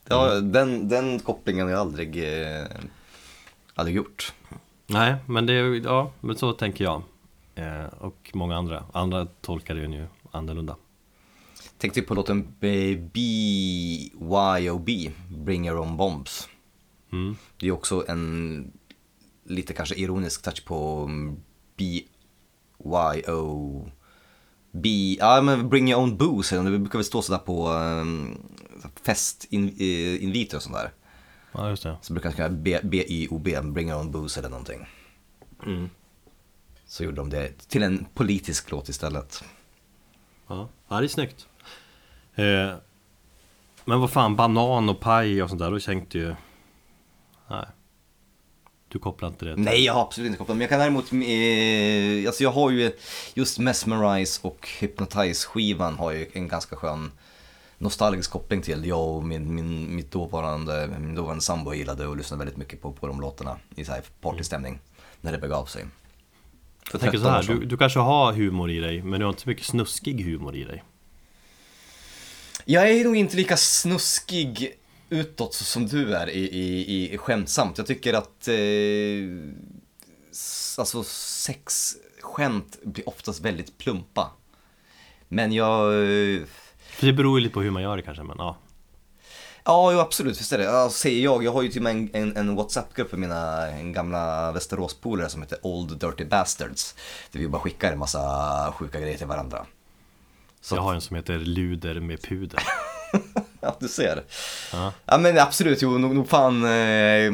Ja, den, den kopplingen har jag aldrig, eh, aldrig gjort. Nej, men det ja, men så tänker jag. Eh, och många andra. Andra tolkar den ju annorlunda. Tänkte på låten BYOB, Bring Your Own Bombs. Mm. Det är också en lite kanske ironisk touch på mm, BYO... B, ja men Bring Your Own Booze, det brukar väl stå sådär på um, festinviter och sånt där. Ja, just det. Så brukar det skriva B- B-Y-O-B, Bring Your Own Booze eller någonting. Mm. Så gjorde de det till en politisk låt istället. Ja, ja det är snyggt. Eh, men vad fan, banan och paj och sånt där, då tänkte ju... Nej. Du kopplar inte det till- Nej, jag har absolut inte kopplat. Men jag kan däremot, eh, alltså jag har ju just Mesmerize och Hypnotize skivan har ju en ganska skön nostalgisk koppling till. Jag och min, min, mitt dåvarande, min dåvarande sambo gillade och lyssnade väldigt mycket på, på de låtarna i så här partystämning när det begav sig. För Jag tänker 13 så här, du, du kanske har humor i dig, men du har inte så mycket snuskig humor i dig. Jag är nog inte lika snuskig utåt som du är i, i, i skämtsamt. Jag tycker att eh, alltså sexskämt blir oftast väldigt plumpa. Men jag... För det beror ju lite på hur man gör det kanske, men ja. Ja, jo, absolut, visst är det. Ja, säger jag. Jag har ju till och med en, en, en WhatsApp-grupp med mina gamla Västeråspolare som heter Old Dirty Bastards. Där vi bara skickar en massa sjuka grejer till varandra. Jag har en som heter Luder med puder. Ja, du ser. Ja. Ja men absolut, jo, nog, nog fan eh,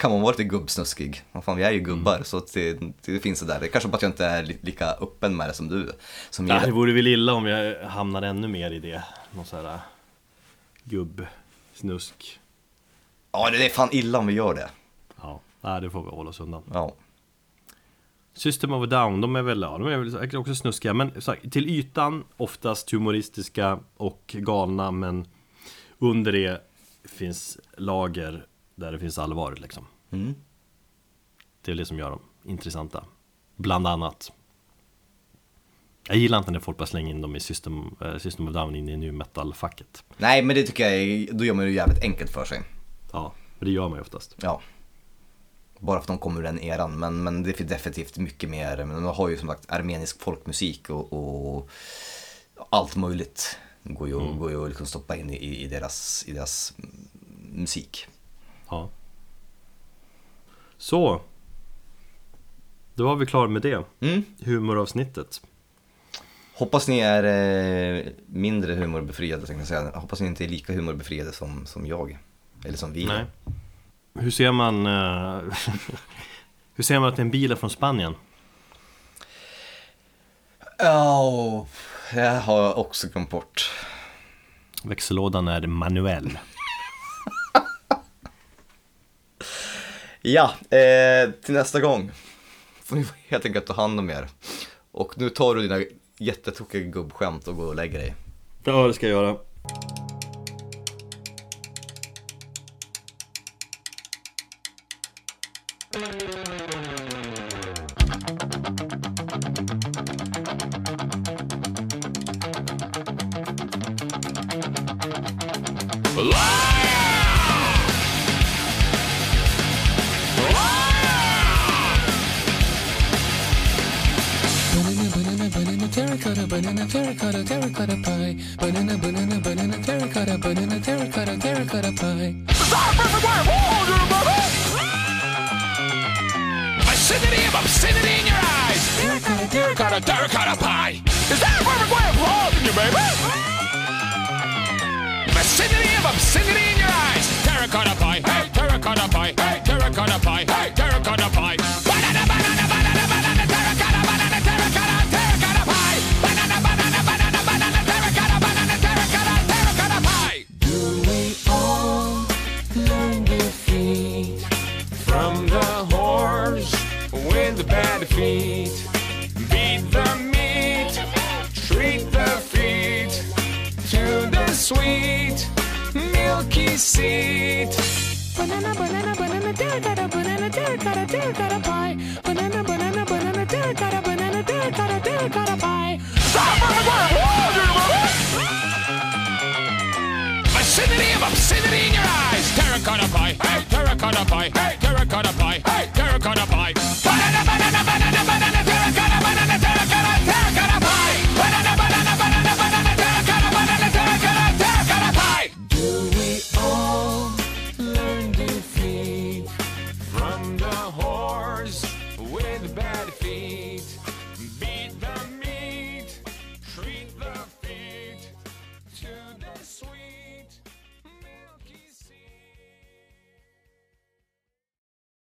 kan man vara lite gubbsnuskig. Vad fan, vi är ju gubbar så att det, det finns det där. Det är kanske bara att jag inte är li, lika öppen med det som du. Som Nej, det vore väl illa om jag hamnar ännu mer i det. Någon sån här gubb, snusk. Ja, det är fan illa om vi gör det. Ja, nej, det får vi hålla oss undan. Ja. System of a Down, de är väl, ja, de är väl också snuskiga Men så, här, till ytan oftast humoristiska och galna Men under det finns lager där det finns allvar liksom Mm. Det är det som gör dem intressanta Bland annat Jag gillar inte när folk bara slänger in dem i System, eh, System of Down in i nu metal-facket Nej, men det tycker jag är, då gör man det jävligt enkelt för sig. Ja, för det gör man ju oftast Ja. Bara för att de kommer ur den eran, men, men det finns definitivt mycket mer. Men de har ju som sagt armenisk folkmusik och, och allt möjligt. Går ju, Mm. går ju att liksom stoppa in i, i, deras, i deras musik. Ja Så Då var vi klara med det Mm. Humoravsnittet Hoppas ni är eh, mindre humorbefriade, tänkte jag säga. Hoppas ni inte är lika humorbefriade som, som jag. Eller som vi. Nej. Hur ser man eh, Hur ser man att en bil är från Spanien? Ja, det har jag också glömt bort. Växellådan är manuell Ja, eh, till nästa gång får ni helt enkelt ta hand om er. Och nu tar du dina jättetokiga gubbskämt och går och lägger dig. Ja det ska jag göra terracotta, terracotta pie. Banana, banana, banana, terracotta, banana, terracotta, terracotta pie. Obscenity of obscenity in your eyes! Terracotta, terracotta, terracotta